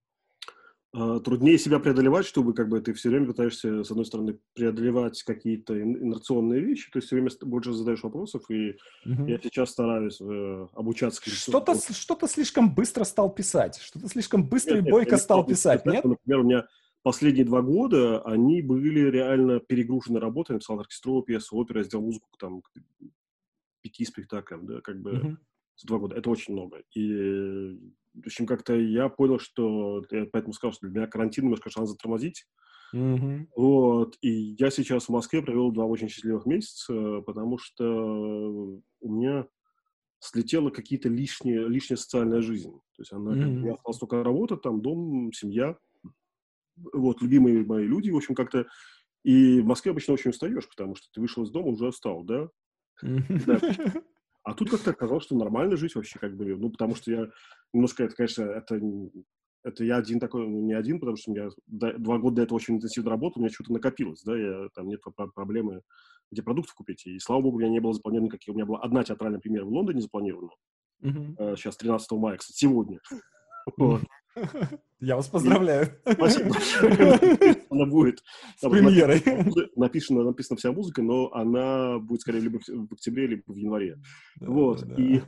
А, труднее себя преодолевать, чтобы как бы ты все время пытаешься, с одной стороны, преодолевать какие-то инерционные вещи, то есть все время больше задаешь вопросов, и угу. я сейчас стараюсь э, обучаться. Что-то, что-то слишком быстро стал писать, что-то слишком быстро нет, и бойко нет, стал писать, нет? Например, у меня последние два года они были реально перегружены работой, написал оркестровую пьесу, опера, сделал музыку там к пяти спектаклям, да, как бы mm-hmm. за два года. Это очень много. И, в общем, как-то я понял, что, я поэтому сказал, что для меня карантин немножко шанс затормозить. Mm-hmm. Вот. И я сейчас в Москве провел два очень счастливых месяца, потому что у меня слетела какие-то лишние, лишняя социальная жизнь. То есть она, mm-hmm. как бы, осталась только работа, там, дом, семья вот, любимые мои люди, в общем, как-то... И в Москве обычно очень устаешь, потому что ты вышел из дома, уже устал, да? А тут как-то оказалось, что нормально жить вообще, как бы, ну, потому что я немножко, это, конечно, это, это я один такой, ну, не один, потому что у меня два года до этого очень интенсивно работал, у меня что-то накопилось, да, я, там нет проблемы, где продуктов купить, и, слава богу, у меня не было запланировано, какие, у меня была одна театральная премьера в Лондоне запланирована, uh-huh. сейчас 13 мая, кстати, сегодня, вот. Я вас поздравляю. Спасибо. Она будет. С премьерой. Написана, написана вся музыка, но она будет скорее либо в октябре, либо в январе. Вот. И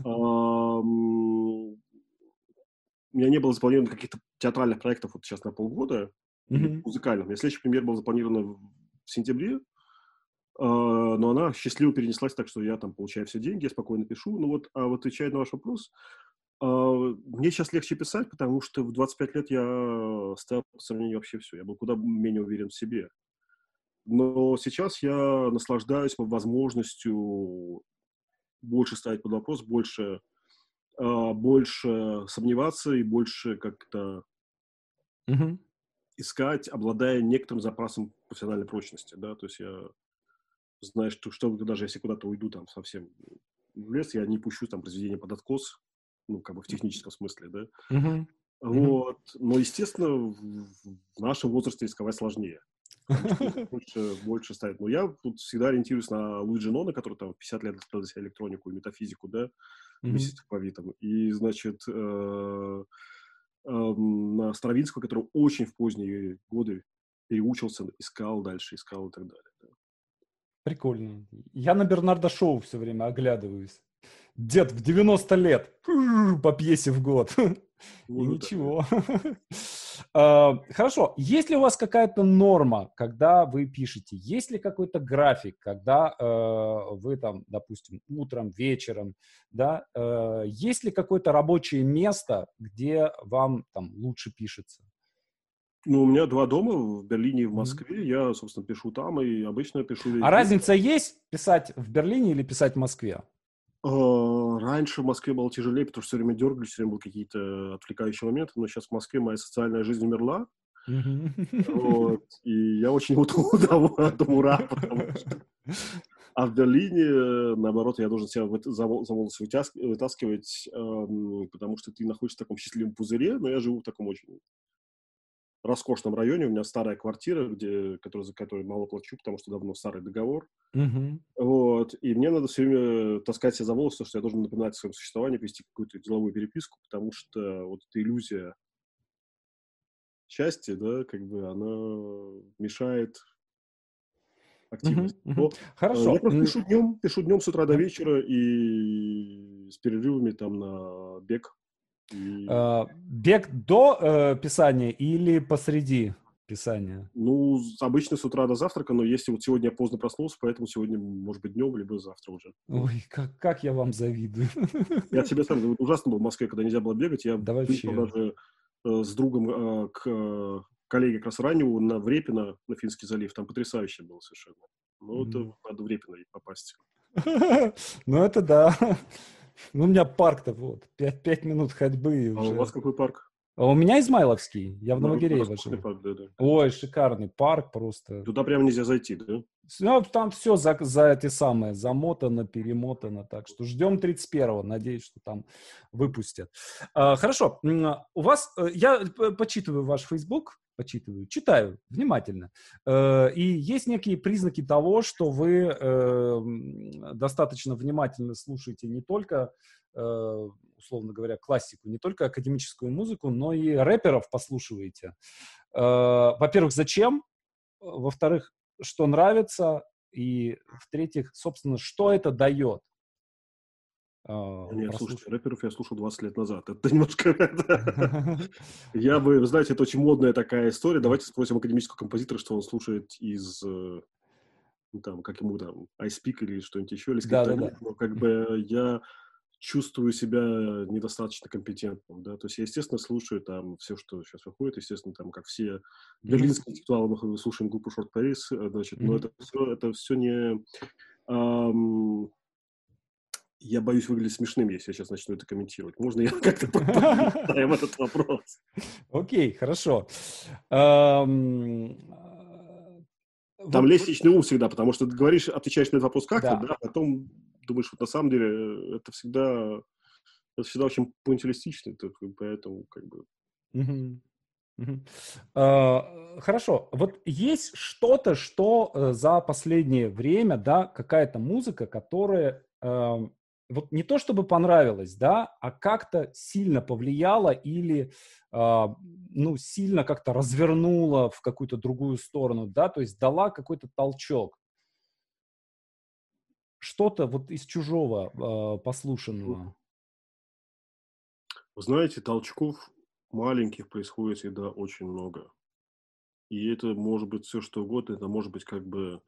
у меня не было запланировано каких-то театральных проектов вот сейчас на полгода, музыкальных. У меня следующий премьер был запланирован в сентябре, а, но она счастливо перенеслась так, что я там получаю все деньги, я спокойно пишу. Ну вот, а вот отвечая на ваш вопрос, мне сейчас легче писать, потому что в 25 лет я ставил по сравнению вообще все. Я был куда менее уверен в себе. Но сейчас я наслаждаюсь возможностью больше ставить под вопрос, больше, э, больше сомневаться и больше как-то Мгм. искать, обладая некоторым запасом профессиональной прочности, да, то есть я знаю, что, что даже если куда-то уйду там совсем в лес, я не пущу там произведение под откос, ну, как бы в техническом смысле, да, Мгм. вот, но, естественно, в, нашем возрасте рисковать сложнее, больше, больше ставит, но я тут всегда ориентируюсь на Луиджи Нона, который там в 50 лет открыл для себя электронику и метафизику, да, вместе с алфавитом, и, значит, э, эм, на Стравинского, который очень в поздние годы переучился, искал дальше, искал и так далее. да. Прикольно. Я на Бернарда Шоу все время оглядываюсь. Дед в 90 лет по пьесе в год. И ничего. А, Хорошо. Есть ли у вас какая-то норма, когда вы пишете? Есть ли какой-то график, когда э, вы там, допустим, утром, вечером, да? э, Есть ли какое-то рабочее место, где вам там лучше пишется? Ну, у меня два дома в Берлине и в. Москве. Я, собственно, пишу там, и обычно пишу... А разница есть писать в Берлине или писать в Москве? Э, Раньше в Москве было тяжелее, потому что все время дергались, все время были какие-то отвлекающие моменты, но сейчас в Москве моя социальная жизнь умерла, вот, и я очень этому рад, потому что... А в Берлине, наоборот, я должен себя за вол- за волосы вытаскивать, эм, потому что ты находишься в таком счастливом пузыре, но я живу в таком очень роскошном районе, у меня старая квартира, где, которую, за которую мало плачу, потому что давно старый договор, Мгм. Вот. И мне надо все время таскать себя за волосы, что я должен напоминать о своем существовании, вести какую-то деловую переписку, потому что вот эта иллюзия счастья, да, как бы она мешает активности. Мгм, Но, мгм. э, Хорошо. Я просто пишу днем, пишу днем с утра до вечера и с перерывами там на бег. А, Бег до э, писания или посреди писания? ну, обычно с утра до завтрака, но если вот сегодня я поздно проснулся, поэтому сегодня, может быть, днем, либо завтра уже. Ой, как, как я вам завидую. Я тебе сам ужасно было в Москве, когда нельзя было бегать. Я Да выехал вообще. даже э, с другом э, к э, коллеге раннего на в Репино, на Финский залив. Там потрясающе было совершенно. Ну, это Мгм. надо в Репино попасть. Ну, это да. Ну, у меня парк-то вот, пять, пять минут ходьбы А у вас уже. какой парк? А у меня Измайловский, я в Ну, Новогиреево живу. парк, да, да. Ой, шикарный парк просто. Туда прямо нельзя зайти, да? Ну, там все за, за эти самые, замотано, перемотано, так что ждем 31-го, надеюсь, что там выпустят. А, хорошо, а, у вас, э, я почитываю ваш Facebook, почитываю, читаю внимательно, Э, и есть некие признаки того, что вы э, м, достаточно внимательно слушаете не только, э, условно говоря, классику, не только академическую музыку, но и рэперов послушиваете. Э, Во-первых, зачем? Во-вторых, что нравится, и в-третьих, собственно, что это дает. А, Нет, слушайте, рэперов я слушал 20 лет назад. Это немножко... Я бы, вы знаете, это очень модная такая история. Давайте спросим академического композитора, что он слушает из, э, ну, там, как ему там, iSpeak или что-нибудь еще, или Да-да-да. скриптонит. Но как бы я чувствую себя недостаточно компетентным, да, то есть я, естественно, слушаю там все, что сейчас выходит, естественно, там, как все берлинские интеллектуалы, мы слушаем группу Short Paris, э, значит, но это все, это все не... ам, я боюсь выглядеть смешным, если я сейчас начну это комментировать. Можно я как-то поставим этот вопрос? Окей, хорошо. А, Там лестничный ум всегда, потому что ты говоришь, отвечаешь на этот вопрос как-то, Да. да, потом думаешь, вот на самом деле э, это всегда, это всегда очень пунктилистично, это поэтому как бы... А, Хорошо. Вот есть что-то, что э, за последнее время, да, какая-то музыка, которая вот не то чтобы понравилась, да, а как-то сильно повлияла или а, ну сильно как-то развернула в какую-то другую сторону, да, то есть дала какой-то толчок. Что-то вот из чужого э, послушанного. Вы знаете, толчков маленьких происходит всегда очень много. И это может быть все что угодно, это может быть как бы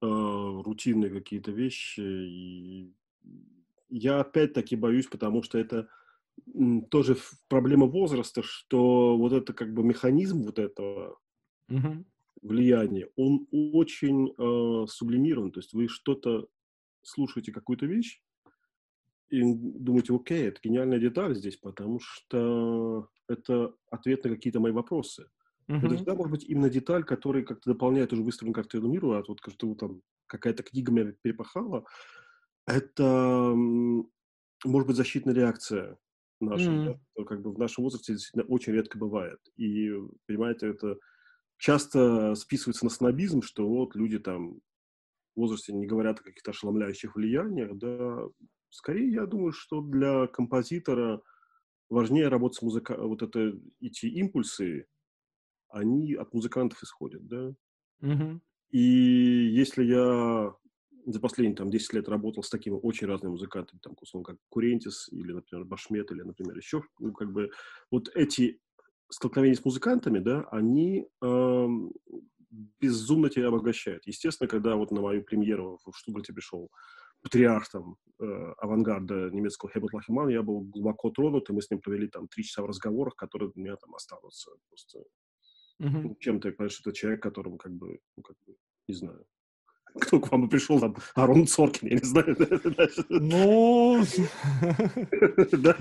рутинные какие-то вещи. И я опять-таки боюсь, потому что это тоже проблема возраста, что вот это как бы механизм вот этого Мгм. влияния, он очень э, сублимирован. То есть вы что-то слушаете, какую-то вещь, и думаете, окей, это гениальная деталь здесь, потому что это ответ на какие-то мои вопросы. Это Мгм. всегда может быть именно деталь, которая как-то дополняет уже выстроенную картину мира, а вот что там какая-то книга меня перепахала. Это может быть защитная реакция наша, да, М. что как бы в нашем возрасте действительно очень редко бывает. И, понимаете, это часто списывается на снобизм, что вот люди там в возрасте не говорят о каких-то ошеломляющих влияниях, да. Скорее, я думаю, что для композитора важнее работать с музыка... вот это, эти импульсы, они от музыкантов исходят, да. Мгм. И если я за последние там 10 лет работал с такими очень разными музыкантами, там, условно, как Курентис или, например, Башмет, или, например, еще, ну, как бы, вот эти столкновения с музыкантами, да, они эм, безумно тебя обогащают. Естественно, когда вот на мою премьеру в Штутгарте пришел патриарх там, э, авангарда немецкого Хебут Лахиман, я был глубоко тронут, и мы с ним провели там три часа в разговорах, которые у меня там останутся. Просто ну, чем-то, конечно, это человек, которому как бы, ну, как бы, не знаю, кто к вам и пришел, там, Арон Цоркин, я не знаю. Ну, Да,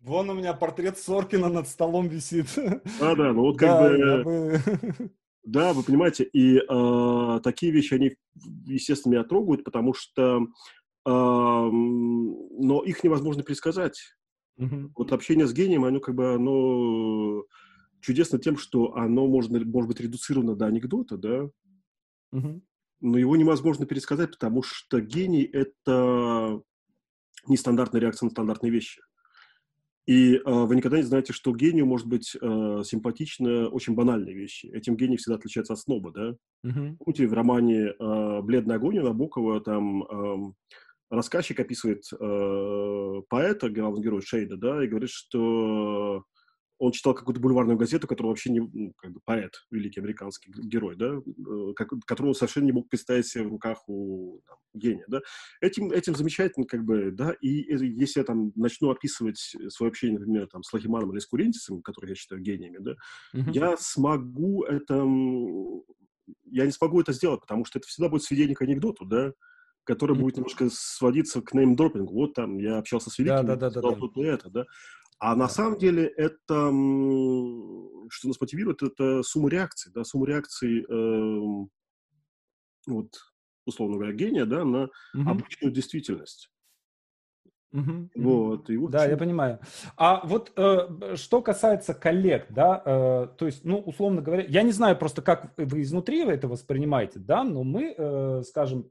вон у меня портрет Соркина над столом висит. да, да, ну вот как бы, да, вы понимаете, и э, такие вещи, они, естественно, меня трогают, потому что, э, но их невозможно предсказать. Мгм. Вот общение с гением, оно как бы, оно чудесно тем, что оно можно, может быть редуцировано до анекдота, да, Мгм. Но его невозможно пересказать, потому что гений — это нестандартная реакция на стандартные вещи. И э, вы никогда не знаете, что гению может быть э, симпатично очень банальные вещи. Этим гений всегда отличается от сноба, да? Мгм. Помните, в романе э, «Бледный огонь» у Набокова там эм, рассказчик описывает э, поэта, главного героя Шейда, да, и говорит, что он читал какую-то бульварную газету, которая вообще не, ну, как бы поэт, великий американский герой, да, э, как- которого он совершенно не мог представить себе в руках у там, гения, да. Этим, этим замечательно, как бы, да, и э, если я там начну описывать свое общение, например, там, с Лахиманом или с Курентисом, которых я считаю гениями, да, Мгм. я смогу это... Я не смогу это сделать, потому что это всегда будет сведение к анекдоту, да, который будет немножко сводиться к неймдропингу. Вот там я общался с великим, Да, да, да, да, да. это, да. А на самом деле это, что нас мотивирует, это сумма реакций, да, сумма реакций, эм, вот, условно говоря, гения, да, на Мгм. обычную действительность. Мгм. Вот, и вот Да, я понимаю. А вот э, что касается коллег, да, э, то есть, ну, условно говоря, я не знаю просто, как вы изнутри это воспринимаете, да, но мы, э, скажем,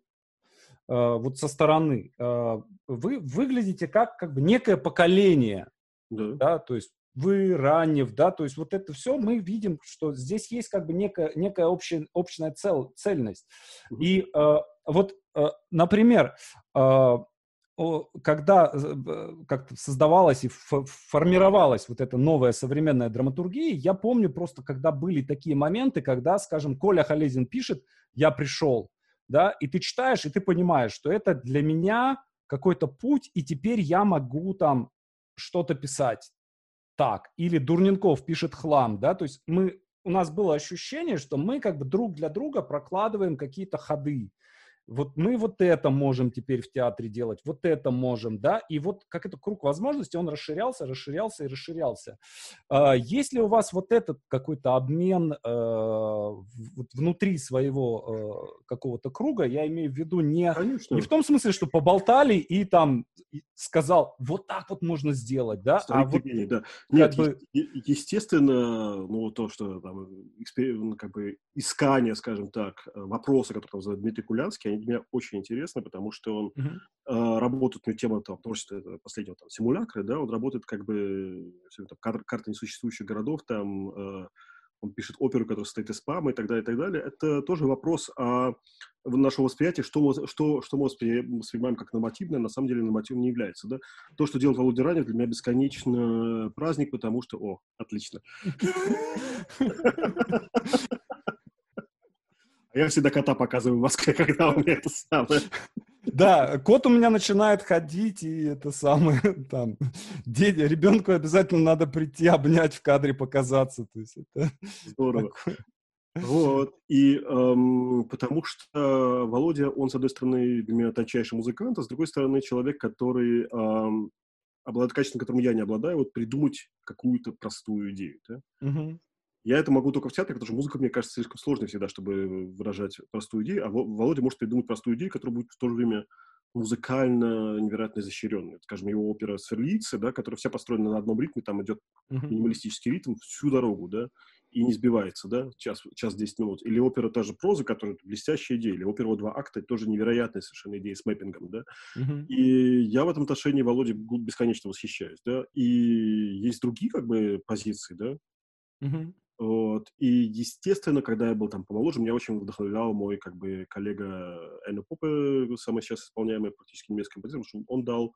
э, вот со стороны, э, вы выглядите как, как бы некое поколение, да. да, то есть вы, Ранев, да, то есть вот это все мы видим, что здесь есть как бы некая, некая общая, общая цел, цельность. И э, вот, э, например, э, когда э, как-то создавалась и фо- формировалась вот эта новая современная драматургия, я помню просто, когда были такие моменты, когда, скажем, Коля Халезин пишет «Я пришел», да, и ты читаешь, и ты понимаешь, что это для меня какой-то путь, и теперь я могу там что-то писать так. Или Дурненков пишет хлам, да, то есть мы, у нас было ощущение, что мы как бы друг для друга прокладываем какие-то ходы. Вот мы вот это можем теперь в театре делать, вот это можем, да, и вот как это круг возможностей, он расширялся, расширялся и расширялся. А, Есть ли у вас вот этот какой-то обмен э, внутри своего э, какого-то круга? Я имею в виду не, Конечно. не в том смысле, что поболтали и там сказал, вот так вот можно сделать, да, а вот Евгений, да. Нет, бы- естественно, ну, то, что там, экспе- ну, как бы, искание, скажем так, э, вопросы, которые там задает Дмитрий Кулянский, они для меня очень интересны, потому что он Мгм. э, работает, ну, тема там, творчества последнего там, симулякры, да, он работает как бы, всё это, кар- карта несуществующих городов, там, э, он пишет оперу, которая состоит из спама и так далее, и так далее. Это тоже вопрос о нашего восприятия, что мы, что, что мы воспри- воспринимаем как нормативное, на самом деле нормативным не является. Да? То, что делает Володя Ранев, для меня бесконечно праздник, потому что, о, отлично. А я всегда кота показываю в Москве, когда у меня это самое. Да, кот у меня начинает ходить, и это самое, там, дети, ребенку обязательно надо прийти, обнять в кадре, показаться. То есть это Здорово. Такое. Вот, и эм, потому что Володя, он, с одной стороны, для меня тончайший музыкант, а с другой стороны, человек, который эм, обладает качеством, которым я не обладаю, вот придумать какую-то простую идею, да? Uh-huh. Я это могу только в театре, потому что музыка, мне кажется, слишком сложной всегда, чтобы выражать простую идею, а Володя может придумать простую идею, которая будет в то же время музыкально невероятно изощренной. Скажем, его опера «Сверлицы», да, которая вся построена на одном ритме, там идет uh-huh. минималистический ритм всю дорогу, да, и не сбивается, да, час, час 10 минут. Или опера та же проза, которая блестящая идея, или опера два акта, тоже невероятная совершенно идея с мэппингом, да. Uh-huh. И я в этом отношении Володе бесконечно восхищаюсь, да. И есть другие, как бы, позиции, да. Uh-huh. Вот. И, естественно, когда я был там помоложе, меня очень вдохновлял мой, как бы, коллега Энна Попе, самый сейчас исполняемый практически немецкий композитор, потому что он дал,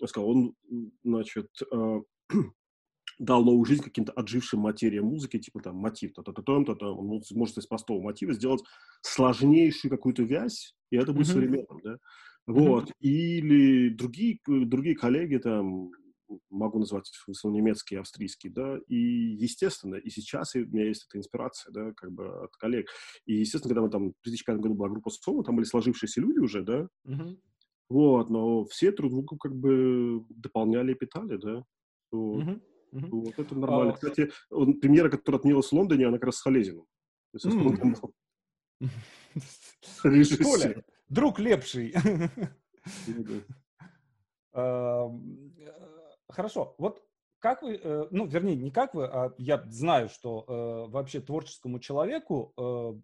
он сказал, он, значит, э, дал новую жизнь каким-то отжившим материям музыки, типа там мотив, то то то то то он может из простого мотива сделать сложнейшую какую-то вязь, и это будет mm-hmm. современным, да. Вот. Mm-hmm. Или другие, другие коллеги там, могу назвать в основном немецкий, австрийский, да, и, естественно, и сейчас у меня есть эта инспирация, да, как бы от коллег. И, естественно, когда мы там в 2005 году была группа Соло, там были сложившиеся люди уже, да, uh-huh. вот, но все друг друга как бы дополняли и питали, да. Вот, uh-huh. Uh-huh. вот это нормально. А... Кстати, он, премьера, которая отменилась в Лондоне, она как раз с Халезиным. Коля, друг лепший. Хорошо, вот как вы, э, ну, вернее, не как вы, а я знаю, что э, вообще творческому человеку э,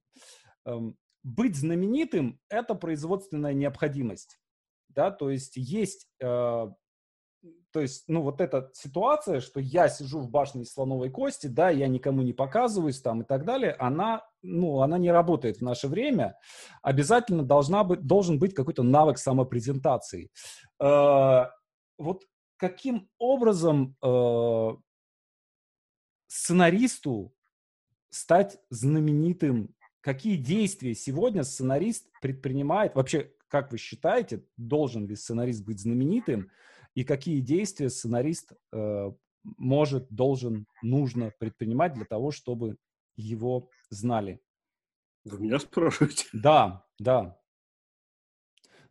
э, быть знаменитым – это производственная необходимость, да, то есть есть, э, то есть, ну, вот эта ситуация, что я сижу в башне из слоновой кости, да, я никому не показываюсь там и так далее, она, ну, она не работает в наше время, обязательно должна быть, должен быть какой-то навык самопрезентации. Э, вот каким образом э, сценаристу стать знаменитым? Какие действия сегодня сценарист предпринимает? Вообще, как вы считаете, должен ли сценарист быть знаменитым? И какие действия сценарист э, может, должен, нужно предпринимать для того, чтобы его знали? Вы меня спрашиваете? Да, да.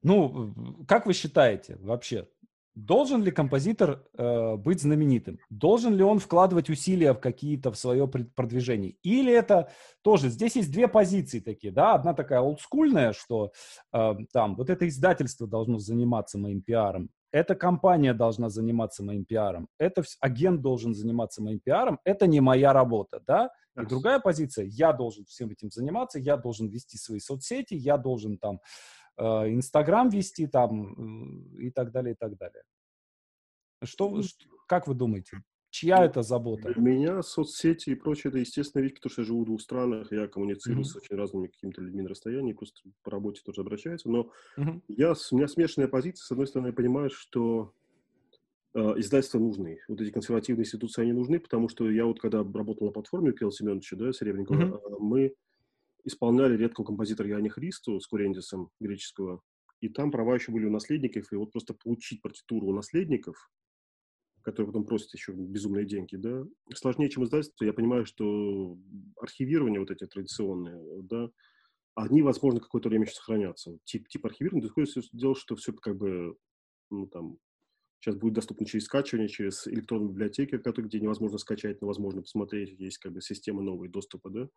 Ну, как вы считаете вообще? Должен ли композитор э, быть знаменитым? Должен ли он вкладывать усилия в какие-то в свое продвижение? Или это тоже здесь есть две позиции такие, да? Одна такая олдскульная, что э, там вот это издательство должно заниматься моим пиаром, эта компания должна заниматься моим пиаром, это агент должен заниматься моим пиаром, это не моя работа, да? И другая позиция, я должен всем этим заниматься, я должен вести свои соцсети, я должен там Инстаграм вести там и так далее, и так далее. Что, ну, как вы думаете, чья ну, это забота? Для меня соцсети и прочее, это естественная вещь, потому что я живу в двух странах, я коммуницирую mm-hmm. с очень разными какими-то людьми на расстоянии, просто по работе тоже обращаются, но mm-hmm. я, у меня смешанная позиция. С одной стороны, я понимаю, что э, издательства нужны. Вот эти консервативные институции, они нужны, потому что я вот когда работал на платформе Кирилла Семеновича, да, Серебренникова, mm-hmm. мы исполняли редкого композитора Яни Христу с Курендисом греческого, и там права еще были у наследников, и вот просто получить партитуру у наследников, которые потом просят еще безумные деньги, да, сложнее, чем издательство. Я понимаю, что архивирование вот эти традиционные, да, они, возможно, какое-то время еще сохранятся. Тип, тип архивирования, такое дело, что все как бы, ну, там, Сейчас будет доступно через скачивание, через электронные библиотеки, где невозможно скачать, но возможно посмотреть. Есть как бы система новой доступа, да.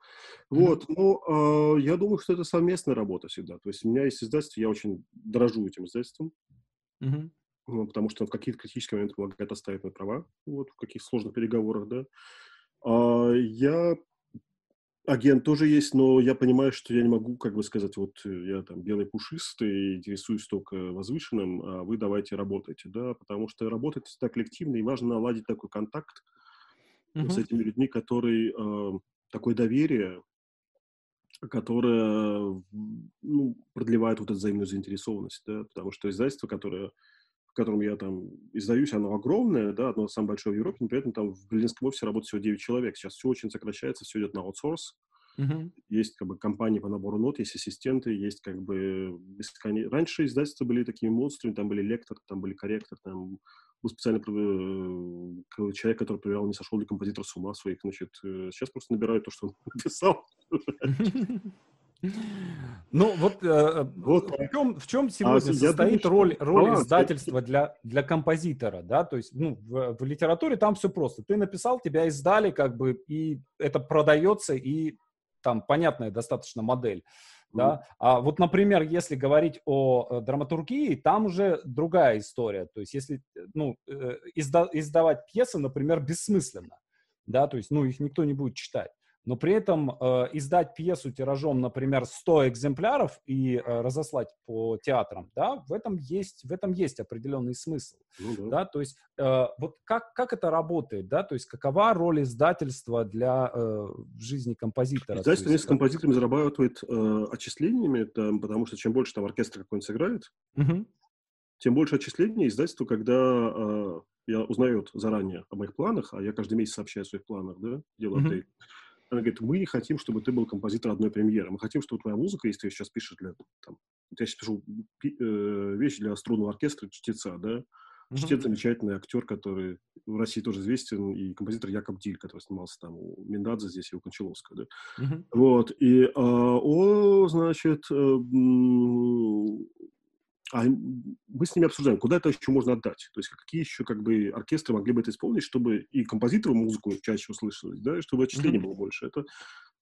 Вот, но э, я думаю, что это совместная работа всегда. То есть у меня есть издательство, я очень дорожу этим издательством. Mm-hmm. Ну, потому что в какие-то критические моменты помогает оставить мои права, вот, в каких сложных переговорах, да. А, я агент тоже есть, но я понимаю, что я не могу, как бы сказать, вот э, я там белый пушистый, интересуюсь только возвышенным, а вы давайте работайте, да, потому что работать всегда коллективно, и важно наладить такой контакт uh-huh. с этими людьми, который э, такое доверие, которое ну, продлевает вот эту взаимную заинтересованность, да, потому что издательство, которое в котором я там издаюсь, оно огромное, да, одно из самых больших в Европе, но при этом там в Берлинском офисе работает всего 9 человек. Сейчас все очень сокращается, все идет на аутсорс. Uh-huh. Есть как бы компании по набору нот, есть ассистенты, есть как бы бесконечно... Раньше издательства были такими монстрами, там были лектор, там были корректор, там был специальный э, человек, который проверял, не сошел ли композитор с ума своих, значит, э, сейчас просто набирают то, что он написал. Ну вот, э, вот. В, чем, в чем сегодня а, состоит думаю, роль, роль а, издательства для, для композитора, да, то есть ну, в, в литературе там все просто. Ты написал, тебя издали, как бы, и это продается, и там понятная достаточно модель. Да? А вот, например, если говорить о э, драматургии, там уже другая история. То есть, если э, ну, э, изда- издавать пьесы, например, бессмысленно, да, то есть, ну, их никто не будет читать но при этом э, издать пьесу тиражом, например, 100 экземпляров и э, разослать по театрам, да, в этом есть, в этом есть определенный смысл, ну, да. да, то есть э, вот как, как это работает, да, то есть какова роль издательства для э, жизни композитора? Издательство есть, с композиторами зарабатывает э, отчислениями, там, потому что чем больше там оркестр какой-нибудь сыграет, угу. тем больше отчислений издательству, когда э, я узнает заранее о моих планах, а я каждый месяц сообщаю о своих планах, да, делаю uh-huh. Она говорит, мы хотим, чтобы ты был композитор одной премьеры. Мы хотим, чтобы твоя музыка, если ты сейчас пишешь для, там, я сейчас пишу э, вещи для струнного оркестра, чтеца, да, mm-hmm. чтец замечательный актер, который в России тоже известен, и композитор Якоб Диль, который снимался там у Миндадзе здесь и у Кончаловского, да. Mm-hmm. Вот, и э, он, значит, э, а мы с ними обсуждаем, куда это еще можно отдать. То есть какие еще как бы оркестры могли бы это исполнить, чтобы и композитору музыку чаще услышать, да, и чтобы отчисление mm-hmm. было больше. Это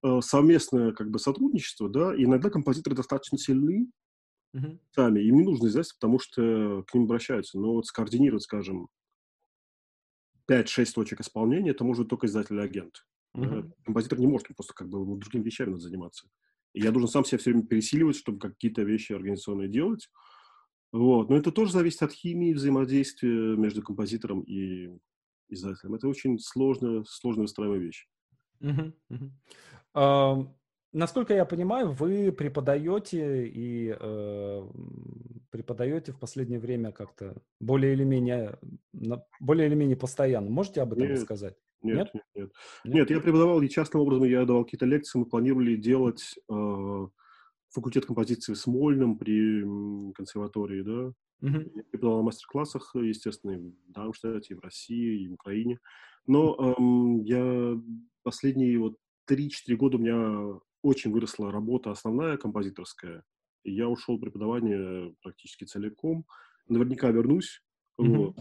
э, совместное как бы сотрудничество, да, и иногда композиторы достаточно сильны mm-hmm. сами, им не нужно издательство, потому что к ним обращаются. Но вот скоординировать, скажем, 5-6 точек исполнения, это может только издатель или агент. Mm-hmm. Да? Композитор не может, он просто как бы другими вещами надо заниматься. И я должен сам себя все время пересиливать, чтобы какие-то вещи организационные делать. Вот. Но это тоже зависит от химии взаимодействия между композитором и издателем. Это очень сложная, сложная выстраиваемая вещь. Uh-huh, uh-huh. Uh, насколько я понимаю, вы преподаете и uh, преподаете в последнее время как-то более или менее, более или менее постоянно. Можете об этом нет, рассказать? Нет, нет, нет, нет. Нет, я преподавал и частным образом, я давал какие-то лекции, мы планировали делать uh, факультет композиции в Смольном при консерватории, да. Mm-hmm. Я преподавал на мастер-классах, естественно, и в Дармштадте, и в России, и в Украине. Но эм, я последние вот 3-4 года у меня очень выросла работа основная композиторская, и я ушел в преподавание практически целиком. Наверняка вернусь mm-hmm. вот,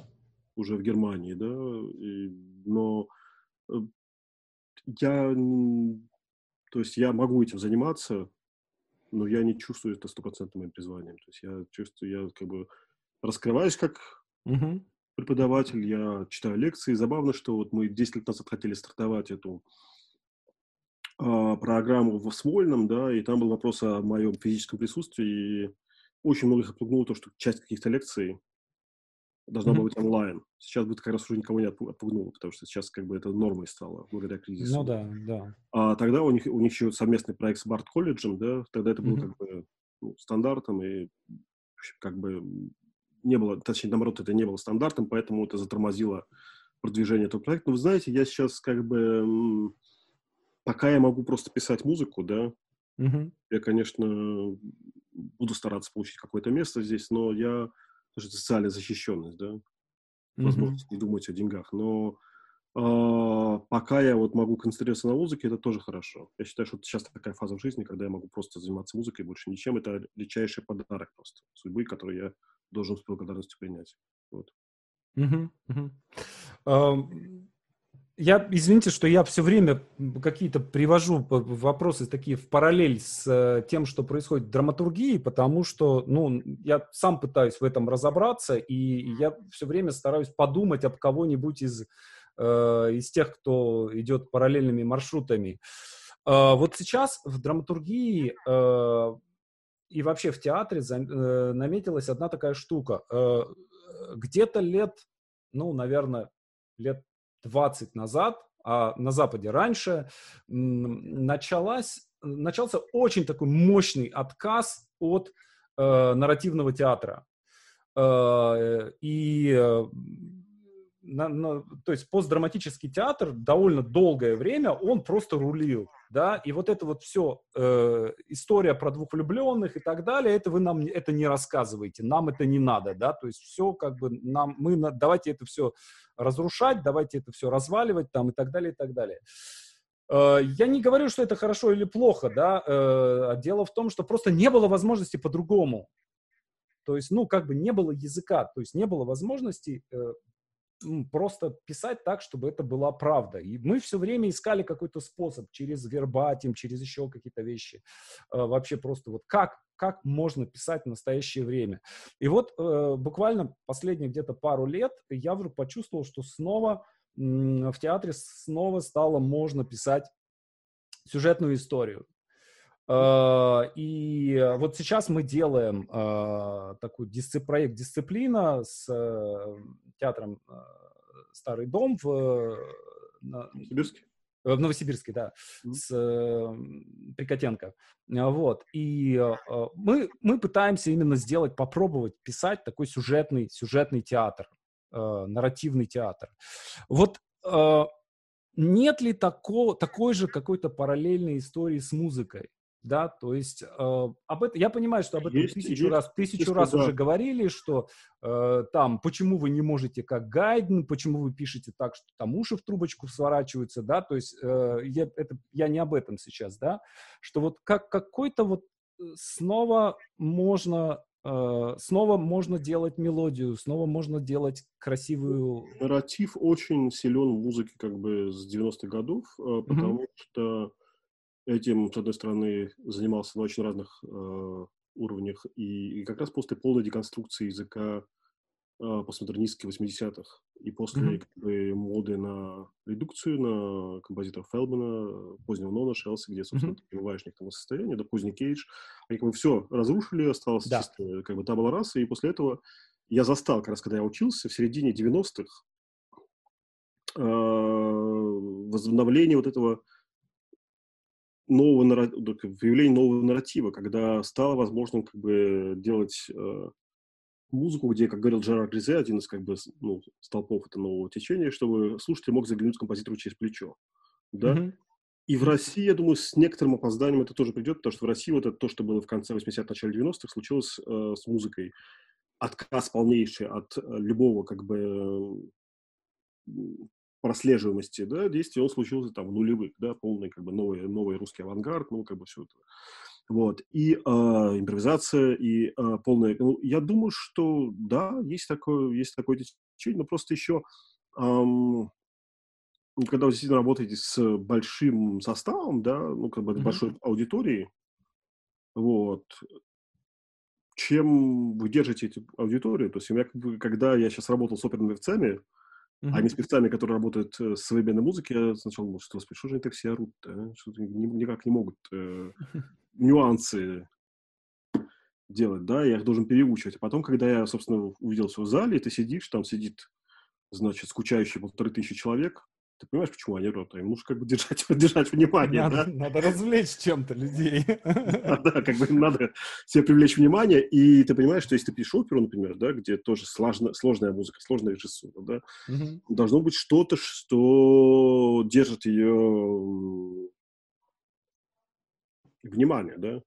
уже в Германии, да, и, но э, я, то есть я могу этим заниматься, но я не чувствую это стопроцентным моим призванием. То есть я чувствую, я как бы раскрываюсь как uh-huh. преподаватель, я читаю лекции. Забавно, что вот мы 10 лет назад хотели стартовать эту а, программу в Смольном, да, и там был вопрос о моем физическом присутствии, и очень многих отпугнуло то, что часть каких-то лекций должна mm-hmm. быть онлайн. Сейчас будет как раз уже никого не отпугнуло, потому что сейчас как бы это нормой стало благодаря кризису. Ну да, да. А тогда у них, у них еще совместный проект с Барт колледжем, да, тогда это было mm-hmm. как бы ну, стандартом, и как бы не было, точнее, наоборот, это не было стандартом, поэтому это затормозило продвижение этого проекта. Но вы знаете, я сейчас как бы, пока я могу просто писать музыку, да, mm-hmm. я, конечно, буду стараться получить какое-то место здесь, но я это социальная защищенность, да, возможность mm-hmm. не думать о деньгах. Но э, пока я вот могу концентрироваться на музыке, это тоже хорошо. Я считаю, что сейчас такая фаза в жизни, когда я могу просто заниматься музыкой больше ничем. Это редчайший подарок просто судьбы, который я должен с благодарностью принять. Вот. Mm-hmm. Mm-hmm. Um я, извините, что я все время какие-то привожу вопросы такие в параллель с э, тем, что происходит в драматургии, потому что, ну, я сам пытаюсь в этом разобраться, и я все время стараюсь подумать об кого-нибудь из, э, из тех, кто идет параллельными маршрутами. Э, вот сейчас в драматургии э, и вообще в театре за, э, наметилась одна такая штука. Э, где-то лет, ну, наверное, лет 20 назад, а на Западе раньше, началась, начался очень такой мощный отказ от э, нарративного театра. Э, и э, на, на, то есть постдраматический театр довольно долгое время, он просто рулил, да, и вот это вот все, э, история про двух влюбленных и так далее, это вы нам это не рассказываете, нам это не надо, да, то есть все как бы нам, мы, давайте это все разрушать, давайте это все разваливать там и так далее, и так далее. Э, я не говорю, что это хорошо или плохо, да, э, дело в том, что просто не было возможности по-другому. То есть, ну, как бы не было языка, то есть не было возможности э, просто писать так, чтобы это была правда. И мы все время искали какой-то способ через вербатим, через еще какие-то вещи. Вообще просто вот как, как можно писать в настоящее время. И вот буквально последние где-то пару лет я вдруг почувствовал, что снова в театре снова стало можно писать сюжетную историю. А, и вот сейчас мы делаем а, такой проект «Дисциплина» с э, театром э, «Старый дом» в Новосибирске. В Новосибирске, да, mm-hmm. с э, Прикотенко. Вот. И мы, мы пытаемся именно сделать, попробовать писать такой сюжетный, сюжетный театр э, нарративный театр. Вот э, нет ли тако, такой же какой-то параллельной истории с музыкой? Да, то есть э, об этом я понимаю, что об этом есть, тысячу есть, раз, тысячу есть, раз да. уже говорили, что э, там почему вы не можете как Гайден, почему вы пишете так, что там уши в трубочку сворачиваются, да, то есть э, я, это, я не об этом сейчас, да, что вот как какой-то вот э, снова можно Э, снова можно делать мелодию, снова можно делать красивую... Нарратив очень силен в музыке как бы с 90-х годов, э, потому mm-hmm. что этим, с одной стороны, занимался на очень разных э, уровнях, и, и как раз после полной деконструкции языка э, постмодернистских 80-х и после mm-hmm. как бы, моды на редукцию, на композиторов Фелбена, позднего Нона, Шелси, где, собственно, mm-hmm. ты бываешь в некотором состоянии, да, поздний Кейдж, они как бы все разрушили, осталось да. чисто как бы табла раса, и после этого я застал, как раз когда я учился, в середине 90-х, э, возобновление вот этого нового появления нового нарратива, когда стало возможным как бы делать э, музыку, где, как говорил Джерард Гризе, один из как бы ну, столпов этого нового течения, чтобы слушатель мог заглянуть композитору через плечо. Да? Mm-hmm. И в России, я думаю, с некоторым опозданием это тоже придет, потому что в России вот это то, что было в конце 80-х, начале 90-х, случилось э, с музыкой. Отказ полнейший от э, любого как бы прослеживаемости да, действия, он случился там в нулевых, да, полный как бы новый, новый русский авангард, ну, как бы все это. Вот. И э, импровизация, и э, полная... Ну, я думаю, что да, есть такое, есть такое течение, но просто еще, эм, когда вы действительно работаете с большим составом, да, ну, как бы mm-hmm. большой аудиторией, вот, чем вы держите эту аудиторию, то есть у меня, когда я сейчас работал с оперными певцами, Mm-hmm. А не с певцами, которые работают э, с современной музыкой, я сначала думал, что, господи, что же они так все орут а? Что-то никак не могут э, нюансы делать, да, я их должен переучивать. А потом, когда я, собственно, увидел в зале, и ты сидишь, там сидит, значит, скучающие полторы тысячи человек, ты понимаешь, почему они рот? Им нужно как бы держать, держать внимание, надо, да? Надо развлечь чем-то людей. Да, да, как бы им надо себе привлечь внимание, и ты понимаешь, что если ты пишешь оперу, например, да, где тоже сложно, сложная музыка, сложная режиссура, да, угу. должно быть что-то, что держит ее внимание, да?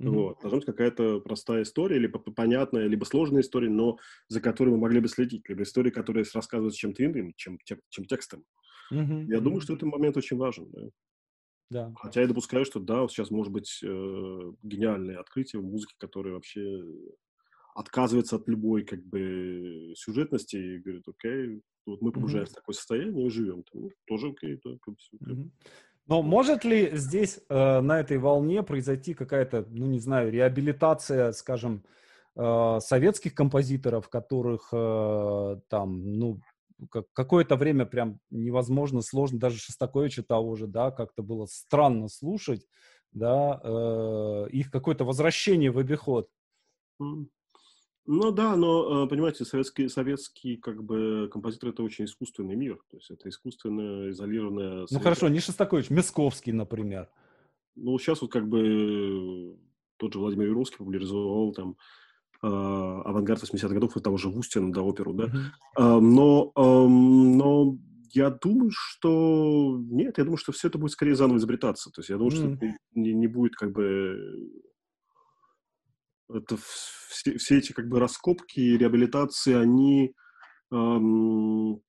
Mm-hmm. Вот. Должна быть какая-то простая история, либо понятная, либо сложная история, но за которой мы могли бы следить, либо история, которая рассказывается чем-то иным, чем, чем, чем текстом. Mm-hmm. Я думаю, что этот момент очень важен. Да? Да. Хотя я допускаю, что да, сейчас может быть э, гениальное открытие в музыке, которое вообще отказывается от любой как бы сюжетности и говорит, окей, вот мы погружаемся mm-hmm. в такое состояние и живем. Там, ну, тоже окей, да, как бы, mm-hmm. Но может ли здесь э, на этой волне произойти какая-то, ну не знаю, реабилитация, скажем, э, советских композиторов, которых э, там, ну, как, какое-то время прям невозможно, сложно, даже Шостаковича того же, да, как-то было странно слушать, да, э, их какое-то возвращение в обиход. Ну да, но, э, понимаете, советский, советский как бы композитор — это очень искусственный мир. То есть это искусственно изолированная... Ну хорошо, не Шостакович, Мясковский, например. Ну сейчас вот как бы тот же Владимир Юровский популяризовал там авангард 80-х годов, и того же Вустина, да, оперу, да. Mm-hmm. Но, но я думаю, что... Нет, я думаю, что все это будет скорее заново изобретаться. То есть я думаю, mm-hmm. что не, не будет как бы... Это все, все эти как бы раскопки, реабилитации, они эм,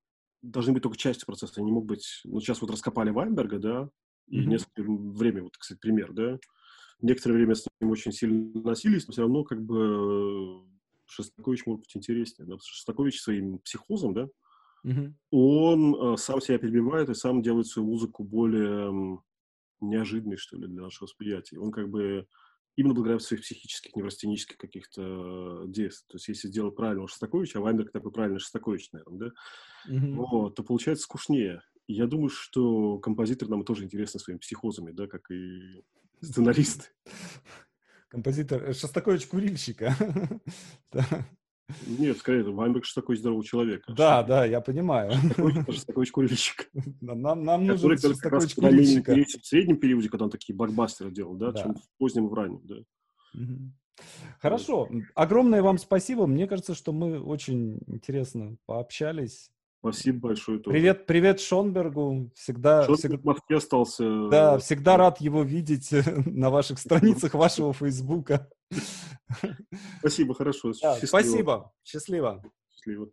должны быть только частью процесса. Они не могут быть... Ну, сейчас вот раскопали Вайнберга, да, и mm-hmm. несколько время, вот, кстати, пример, да. Некоторое время с ним очень сильно носились, но все равно как бы Шостакович может быть интереснее, да, Шостакович своим психозом, да, mm-hmm. он э, сам себя перебивает и сам делает свою музыку более э, неожиданной, что ли, для нашего восприятия. Он как бы именно благодаря своих психических, неврастенических каких-то действий. То есть, если сделать правильно Шостакович, а Вайнберг такой правильный Шостакович, наверное, да, mm-hmm. вот, то получается скучнее. И я думаю, что композитор нам тоже интересны своими психозами, да, как и сценарист. Композитор э, Шостакович курильщика. Нет, скорее, Вайнберг такой здоровый человек. Да, да, я понимаю. Шостакович курильщик. Нам, нам нужен Шостакович курильщик. В среднем периоде, когда он такие блокбастеры делал, да, чем в позднем и в раннем, да. Хорошо. Огромное вам спасибо. Мне кажется, что мы очень интересно пообщались. Спасибо большое. Тоже. Привет, привет Шонбергу. Всегда, Шонберг всегда... в Москве остался. Да, всегда рад его видеть на ваших страницах вашего Фейсбука. Спасибо, хорошо. Да, спасибо. Счастливо. Счастливо.